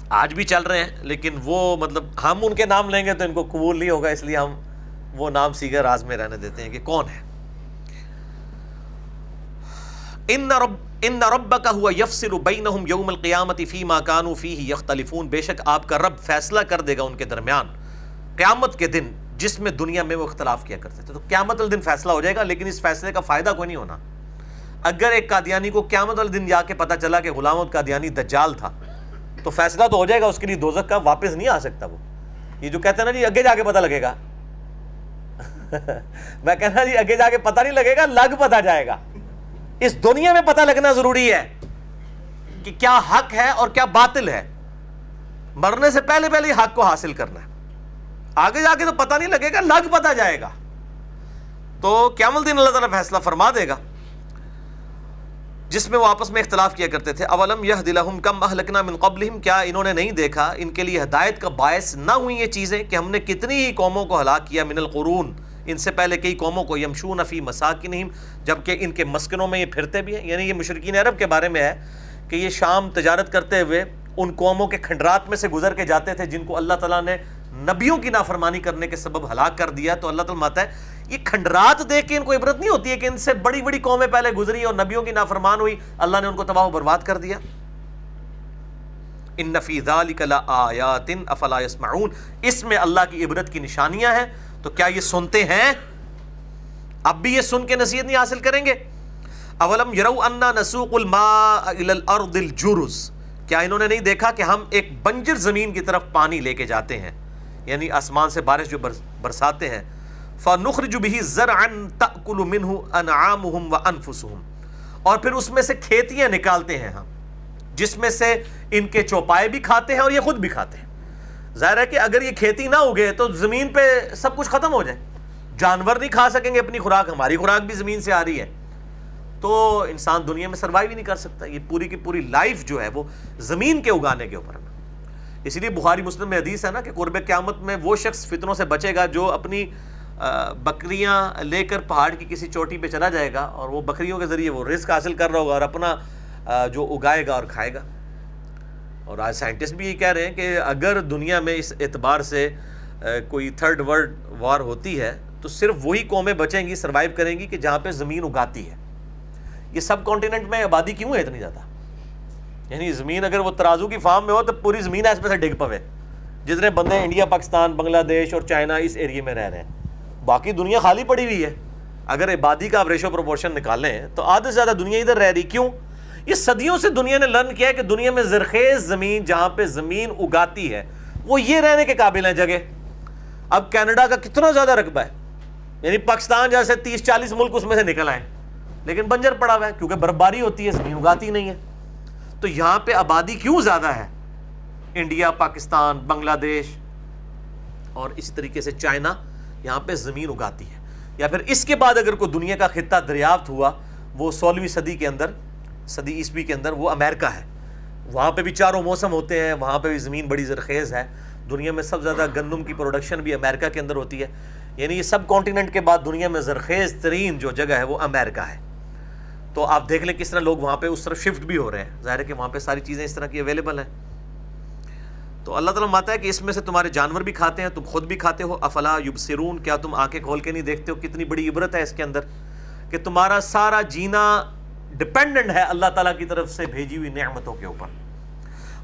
آج بھی چل رہے ہیں، لیکن وہ مطلب ہم ان کے نام لیں گے تو ان کو قبول نہیں ہوگا، اس لیے ہم وہ نام سیگر راز میں رہنے دیتے ہیں کہ کون ہے۔ ان رب ان ربک ہوا یفصل بینہم یوم القیامت فی ما کانوا فیہ یختلفون بے شک آپ کا رب فیصلہ کر دے گا ان کے درمیان۔ قیامت کے دن جس میں دنیا میں وہ اختلاف کیا کرتے تھے۔ تو قیامت الدن فیصلہ ہو جائے گا، لیکن اس فیصلے کا فائدہ کوئی نہیں ہونا۔ اگر ایک قادیانی کو قیامت الدن جا کے پتہ چلا کہ غلام قادیانی دجال تھا، تو فیصلہ تو ہو جائے گا، اس کے لیے دوزک کا واپس نہیں آ سکتا وہ۔ یہ جو کہتے ہیں نا جی اگے جا کے پتہ لگے گا۔ *laughs* میں کہنا جی اگے جا کے پتہ نہیں لگے گا، لگ پتہ جائے گا۔ اس دنیا میں پتہ لگنا ضروری ہے کہ کیا حق ہے اور کیا باطل ہے۔ مرنے سے پہلے پہلے حق کو حاصل کرنا ہے۔ آگے جا کے تو پتہ نہیں لگے گا، لگ پتہ جائے گا۔ تو قیام الدین اللہ تعالیٰ فیصلہ فرما دے گا۔ جس میں وہ آپس میں اختلاف کیا کرتے تھے۔ اولم یہ دلہم کم اہلکنا من قبلہم۔ کیا انہوں نے نہیں دیکھا؟ ان کے لیے ہدایت کا باعث نہ ہوئی یہ چیزیں کہ ہم نے کتنی ہی قوموں کو ہلاک کیا من القرون۔ ان سے پہلے کئی قوموں کو یمشون فی مساکنہم، جبکہ ان کے مسکنوں میں یہ پھرتے بھی ہیں۔ یعنی یہ مشرقین عرب کے بارے میں ہے کہ یہ شام تجارت کرتے ہوئے ان قوموں کے کھنڈرات میں سے گزر کے جاتے تھے، جن کو اللہ تعالیٰ نے نبیوں کی نافرمانی کرنے کے سبب ہلاک کر دیا۔ تو اللہ تعالیٰ ماتا ہے، یہ کھنڈرات دیکھ کے ان کو عبرت نہیں ہوتی ہے کہ ان سے بڑی بڑی قومیں پہلے گزری اور نبیوں کی نافرمان ہوئی۔ اللہ نے ان کو تباہ و برباد کر دیا۔ ان نفی ذالک لآیات افلا یسمعون۔ اس میں اللہ کی عبرت کی نشانیاں ہیں۔ تو کیا یہ سنتے ہیں؟ اب بھی یہ سن کے نصیحت نہیں حاصل کریں گے۔ اولم یرو انا نسوق الماء الى الارض الجرز۔ کیا انہوں نے نہیں دیکھا کہ ہم ایک بنجر زمین کی طرف پانی لے کے جاتے ہیں؟ یعنی آسمان سے بارش جو برساتے ہیں۔ فَنُخْرِجُ بِهِ زَرْعًا تَأْكُلُ مِنْهُ أَنْعَامُهُمْ وَأَنفُسُهُمْ اور پھر اس میں سے کھیتیاں نکالتے ہیں ہم۔ جس میں سے ان کے چوپائے بھی کھاتے ہیں اور یہ خود بھی کھاتے ہیں۔ ظاہر ہے کہ اگر یہ کھیتی نہ اگے تو زمین پہ سب کچھ ختم ہو جائے۔ جانور نہیں کھا سکیں گے اپنی خوراک، ہماری خوراک بھی زمین سے آ رہی ہے۔ تو انسان دنیا میں سروائیو ہی نہیں کر سکتا۔ یہ پوری کی پوری لائف جو ہے وہ زمین کے اگانے کے اوپر۔ اسی لیے بخاری مسلم میں حدیث ہے نا کہ قرب قیامت میں وہ شخص فتنوں سے بچے گا جو اپنی بکریاں لے کر پہاڑ کی کسی چوٹی پہ چلا جائے گا اور وہ بکریوں کے ذریعے وہ رزق حاصل کر رہا ہوگا اور اپنا جو اگائے گا اور کھائے گا۔ اور آج سائنٹسٹ بھی یہ کہہ رہے ہیں کہ اگر دنیا میں اس اعتبار سے کوئی تھرڈ ورلڈ وار ہوتی ہے، تو صرف وہی قومیں بچیں گی سروائیو کریں گی کہ جہاں پہ زمین اگاتی ہے۔ یہ سب کانٹیننٹ میں آبادی کیوں ہے اتنی زیادہ؟ یعنی زمین اگر وہ ترازو کی فارم میں ہو تو پوری زمین ایسے پہ سے ڈگ پوے۔ جتنے بندے انڈیا، پاکستان، بنگلہ دیش اور چائنا اس ایریے میں رہ رہے ہیں۔ باقی دنیا خالی پڑی ہوئی ہے۔ اگر آبادی کا آپ ریشو پروپورشن نکالیں تو آدھے سے زیادہ دنیا ادھر رہ رہی، کیوں؟ یہ صدیوں سے دنیا نے لرن کیا ہے کہ دنیا میں زرخیز زمین جہاں پہ زمین اگاتی ہے، وہ یہ رہنے کے قابل ہیں جگہ۔ اب کینیڈا کا کتنا زیادہ رقبہ ہے۔ یعنی پاکستان جیسے تیس چالیس ملک اس میں سے نکل آئے۔ لیکن بنجر پڑا ہوا ہے کیونکہ برفباری ہوتی ہے، زمین اگاتی نہیں ہے۔ تو یہاں پہ آبادی کیوں زیادہ ہے؟ انڈیا، پاکستان، بنگلہ دیش اور اسی طریقے سے چائنا یہاں پہ زمین اگاتی ہے۔ یا پھر اس کے بعد اگر کوئی دنیا کا خطہ دریافت ہوا، وہ سولہویں صدی کے اندر صدی عیسوی کے اندر، وہ امریکہ ہے۔ وہاں پہ بھی چاروں موسم ہوتے ہیں، وہاں پہ بھی زمین بڑی زرخیز ہے۔ دنیا میں سب زیادہ گندم کی پروڈکشن بھی امریکہ کے اندر ہوتی ہے۔ یعنی یہ سب کانٹیننٹ کے بعد دنیا میں زرخیز ترین جو جگہ ہے، وہ امریکہ ہے۔ تو آپ دیکھ لیں کس طرح لوگ وہاں پہ اس طرف شفٹ بھی ہو رہے ہیں۔ ظاہر ہے کہ وہاں پہ ساری چیزیں اس طرح کی اویلیبل ہیں۔ تو اللہ تعالیٰ ماتا ہے کہ اس میں سے تمہارے جانور بھی کھاتے ہیں، تم خود بھی کھاتے ہو۔ افلا یبصرون، کیا تم آنکھیں کھول کے نہیں دیکھتے ہو؟ کتنی بڑی عبرت ہے اس کے اندر کہ تمہارا سارا جینا ڈپینڈنٹ ہے اللہ تعالیٰ کی طرف سے بھیجی ہوئی نعمتوں کے اوپر۔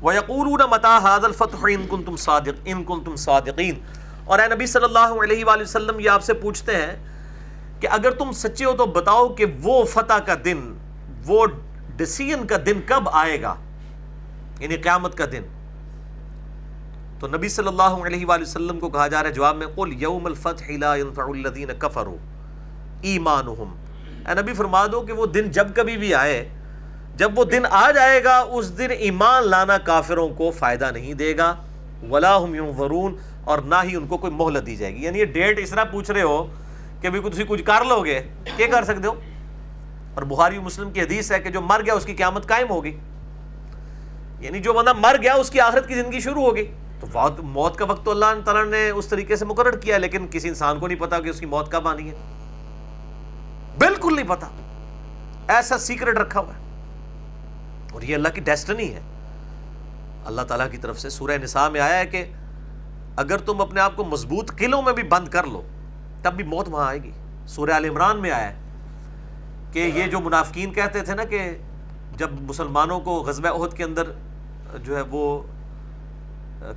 وَيَقُولُونَ مَتَا هَذَا الْفَتْحُ إِن كُنْتُمْ صَادِقٍ إِن كُنْتُمْ صَادِقِينَ۔ اور اے نبی صلی اللہ علیہ وآلہ وسلم، یہ آپ سے پوچھتے ہیں کہ اگر تم سچے ہو تو بتاؤ کہ وہ فتح کا دن، وہ ڈسیزن کا دن کب آئے گا؟ یعنی قیامت کا دن۔ تو نبی صلی اللہ علیہ وآلہ وسلم کو کہا جا رہا ہے جواب میں، قل یوم الفتح لا ينفع الذین کفروا ایمانہم اے نبی فرما دو کہ وہ دن جب کبھی بھی آئے، جب وہ دن آ جائے گا، اس دن ایمان لانا کافروں کو فائدہ نہیں دے گا۔ ولا هم ينظرون، اور نہ ہی ان کو کوئی مہلت دی جائے گی۔ یعنی یہ ڈیٹ اس طرح پوچھ رہے ہو کہ بھی تھی کچھ کر لو گے۔ کیا کر سکتے ہو؟ اور بخاری مسلم کی حدیث ہے کہ جو مر گیا، اس کی قیامت قائم ہوگی۔ یعنی جو بندہ مر گیا، اس کی آخرت کی زندگی شروع ہوگی۔ تو موت کا وقت تو اللہ تعالیٰ نے اس طریقے سے مقرر کیا، لیکن کسی انسان کو نہیں پتا کہ اس کی موت کب آنی ہے۔ بالکل نہیں پتا۔ ایسا سیکرٹ رکھا ہوا ہے۔ اور یہ اللہ کی ڈیسٹنی ہے۔ اللہ تعالیٰ کی طرف سے سورہ نساء میں آیا ہے کہ اگر تم اپنے آپ کو مضبوط قلعوں میں بھی بند کر لو، تب بھی موت وہاں آئے گی۔ سورہ عال عمران میں آیا ہے کہ یہ جو منافقین کہتے تھے نا کہ جب مسلمانوں کو غزوہ عہد کے اندر جو ہے وہ،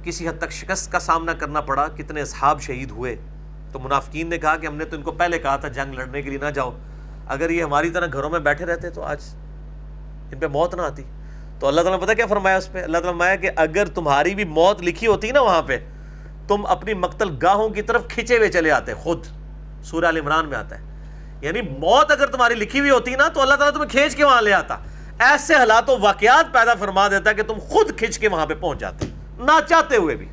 کسی حد تک شکست کا سامنا کرنا پڑا، کتنے اصحاب شہید ہوئے۔ تو منافقین نے کہا کہ ہم نے تو ان کو پہلے کہا تھا جنگ لڑنے کے لیے نہ جاؤ۔ اگر یہ ہماری طرح گھروں میں بیٹھے رہتے تو آج ان پہ موت نہ آتی۔ تو اللہ تعالیٰ نے پتا کیا فرمایا اس پہ؟ اللہ تعالیٰ فرمایا کہ اگر تمہاری بھی موت لکھی ہوتی نا وہاں پہ، تم اپنی مقتل گاہوں کی طرف کھچے ہوئے چلے آتے، خود۔ سورہ عال عمران میں آتا ہے۔ یعنی موت اگر تمہاری لکھی ہوئی ہوتی نا تو اللہ تعالیٰ تمہیں کھینچ کے وہاں لے آتا۔ ایسے حالات و واقعات پیدا فرما دیتا کہ تم خود کھینچ کے وہاں پہ پہنچ جاتے، نہ چاہتے ہوئے بھی۔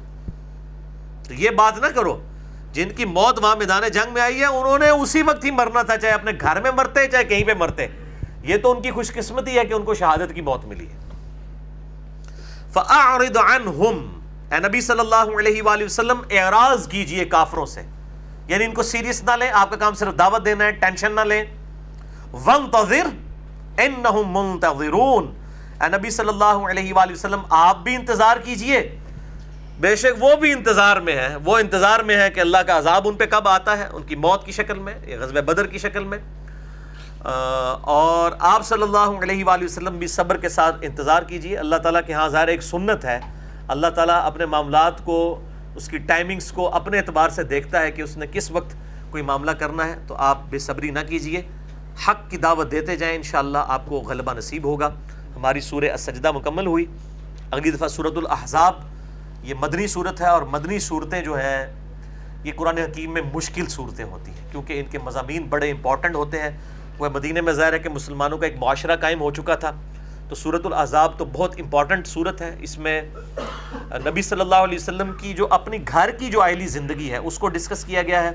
تو یہ بات نہ کرو۔ جن کی موت وہاں میدان جنگ میں آئی ہے، انہوں نے اسی وقت ہی مرنا تھا، چاہے اپنے گھر میں مرتے، چاہے کہیں پہ مرتے۔ یہ تو ان کی خوش قسمتی ہے کہ ان کو شہادت کی موت ملی ہے۔ فَأَعْرِضْ عَنْهُمْ۔ اے نبی صلی اللہ علیہ وآلہ وسلم، اعراض کیجیے کافروں سے۔ یعنی ان کو سیریس نہ لیں، آپ کا کام صرف دعوت دینا ہے، ٹینشن نہ لیں۔ وَانْتَظِرْ اِنَّهُمْ مُنْتَظِرُونَ۔ اے نبی صلی اللہ علیہ وآلہ وسلم، آپ بھی انتظار کیجیے۔ بے شک وہ بھی انتظار میں ہے، وہ انتظار میں ہے کہ اللہ کا عذاب ان پہ کب آتا ہے، ان کی موت کی شکل میں یا غزب بدر کی شکل میں۔ اور آپ صلی اللہ علیہ وآلہ وسلم بھی صبر کے ساتھ انتظار کیجیے اللہ تعالیٰ کے ہاں ظاہر ایک سنت ہے۔ اللہ تعالیٰ اپنے معاملات کو، اس کی ٹائمنگز کو اپنے اعتبار سے دیکھتا ہے کہ اس نے کس وقت کوئی معاملہ کرنا ہے۔ تو آپ بے صبری نہ کیجیے حق کی دعوت دیتے جائیں انشاءاللہ آپ کو غلبہ نصیب ہوگا۔ ہماری سورہ السجدہ مکمل ہوئی۔ اگلی دفعہ صورت الاحزاب یہ مدنی صورت ہے اور مدنی صورتیں جو ہیں، یہ قرآن حکیم میں مشکل صورتیں ہوتی ہیں، کیونکہ ان کے مضامین بڑے امپورٹنٹ ہوتے ہیں۔ وہ مدینہ میں ظاہر ہے کہ مسلمانوں کا ایک معاشرہ قائم ہو چکا تھا۔ تو صورت العذاب تو بہت امپورٹنٹ صورت ہے۔ اس میں نبی صلی اللہ علیہ وسلم کی جو اپنی گھر کی جو آئلی زندگی ہے، اس کو ڈسکس کیا گیا ہے۔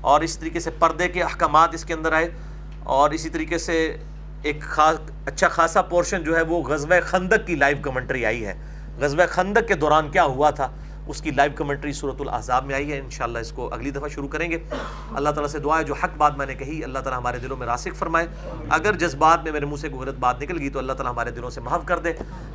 اور اس طریقے سے پردے کے احکامات اس کے اندر آئے۔ اور اسی طریقے سے ایک خاص اچھا خاصا پورشن جو ہے، وہ غزوہ خندق کی لائیو کمنٹری آئی ہے۔ غزوہ خندق کے دوران کیا ہوا تھا، اس کی لائیو کمنٹری صورت الاحزاب میں آئی ہے، انشاءاللہ اس کو اگلی دفعہ شروع کریں گے۔ اللہ تعالیٰ سے دعا ہے، جو حق بات میں نے کہی، اللہ تعالیٰ ہمارے دلوں میں راسک فرمائے۔ اگر جذبات میں میرے منہ سے کوئی غلط بات نکل گئی تو اللہ تعالیٰ ہمارے دلوں سے محف کر دے۔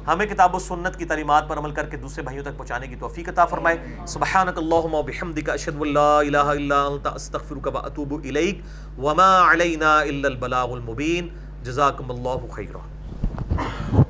ہمیں کتاب و سنت کی تعلیمات پر عمل کر کے دوسرے بھائیوں تک پہنچانے کی توفیق عطا فرمائے۔ سبحانک اللہم و بحمدک، اشہد واللہ الہ الا انت، استغفرک و اتوب الیک۔ وما علینا الا البلاغ المبین۔ جزاکم اللہ خیرہ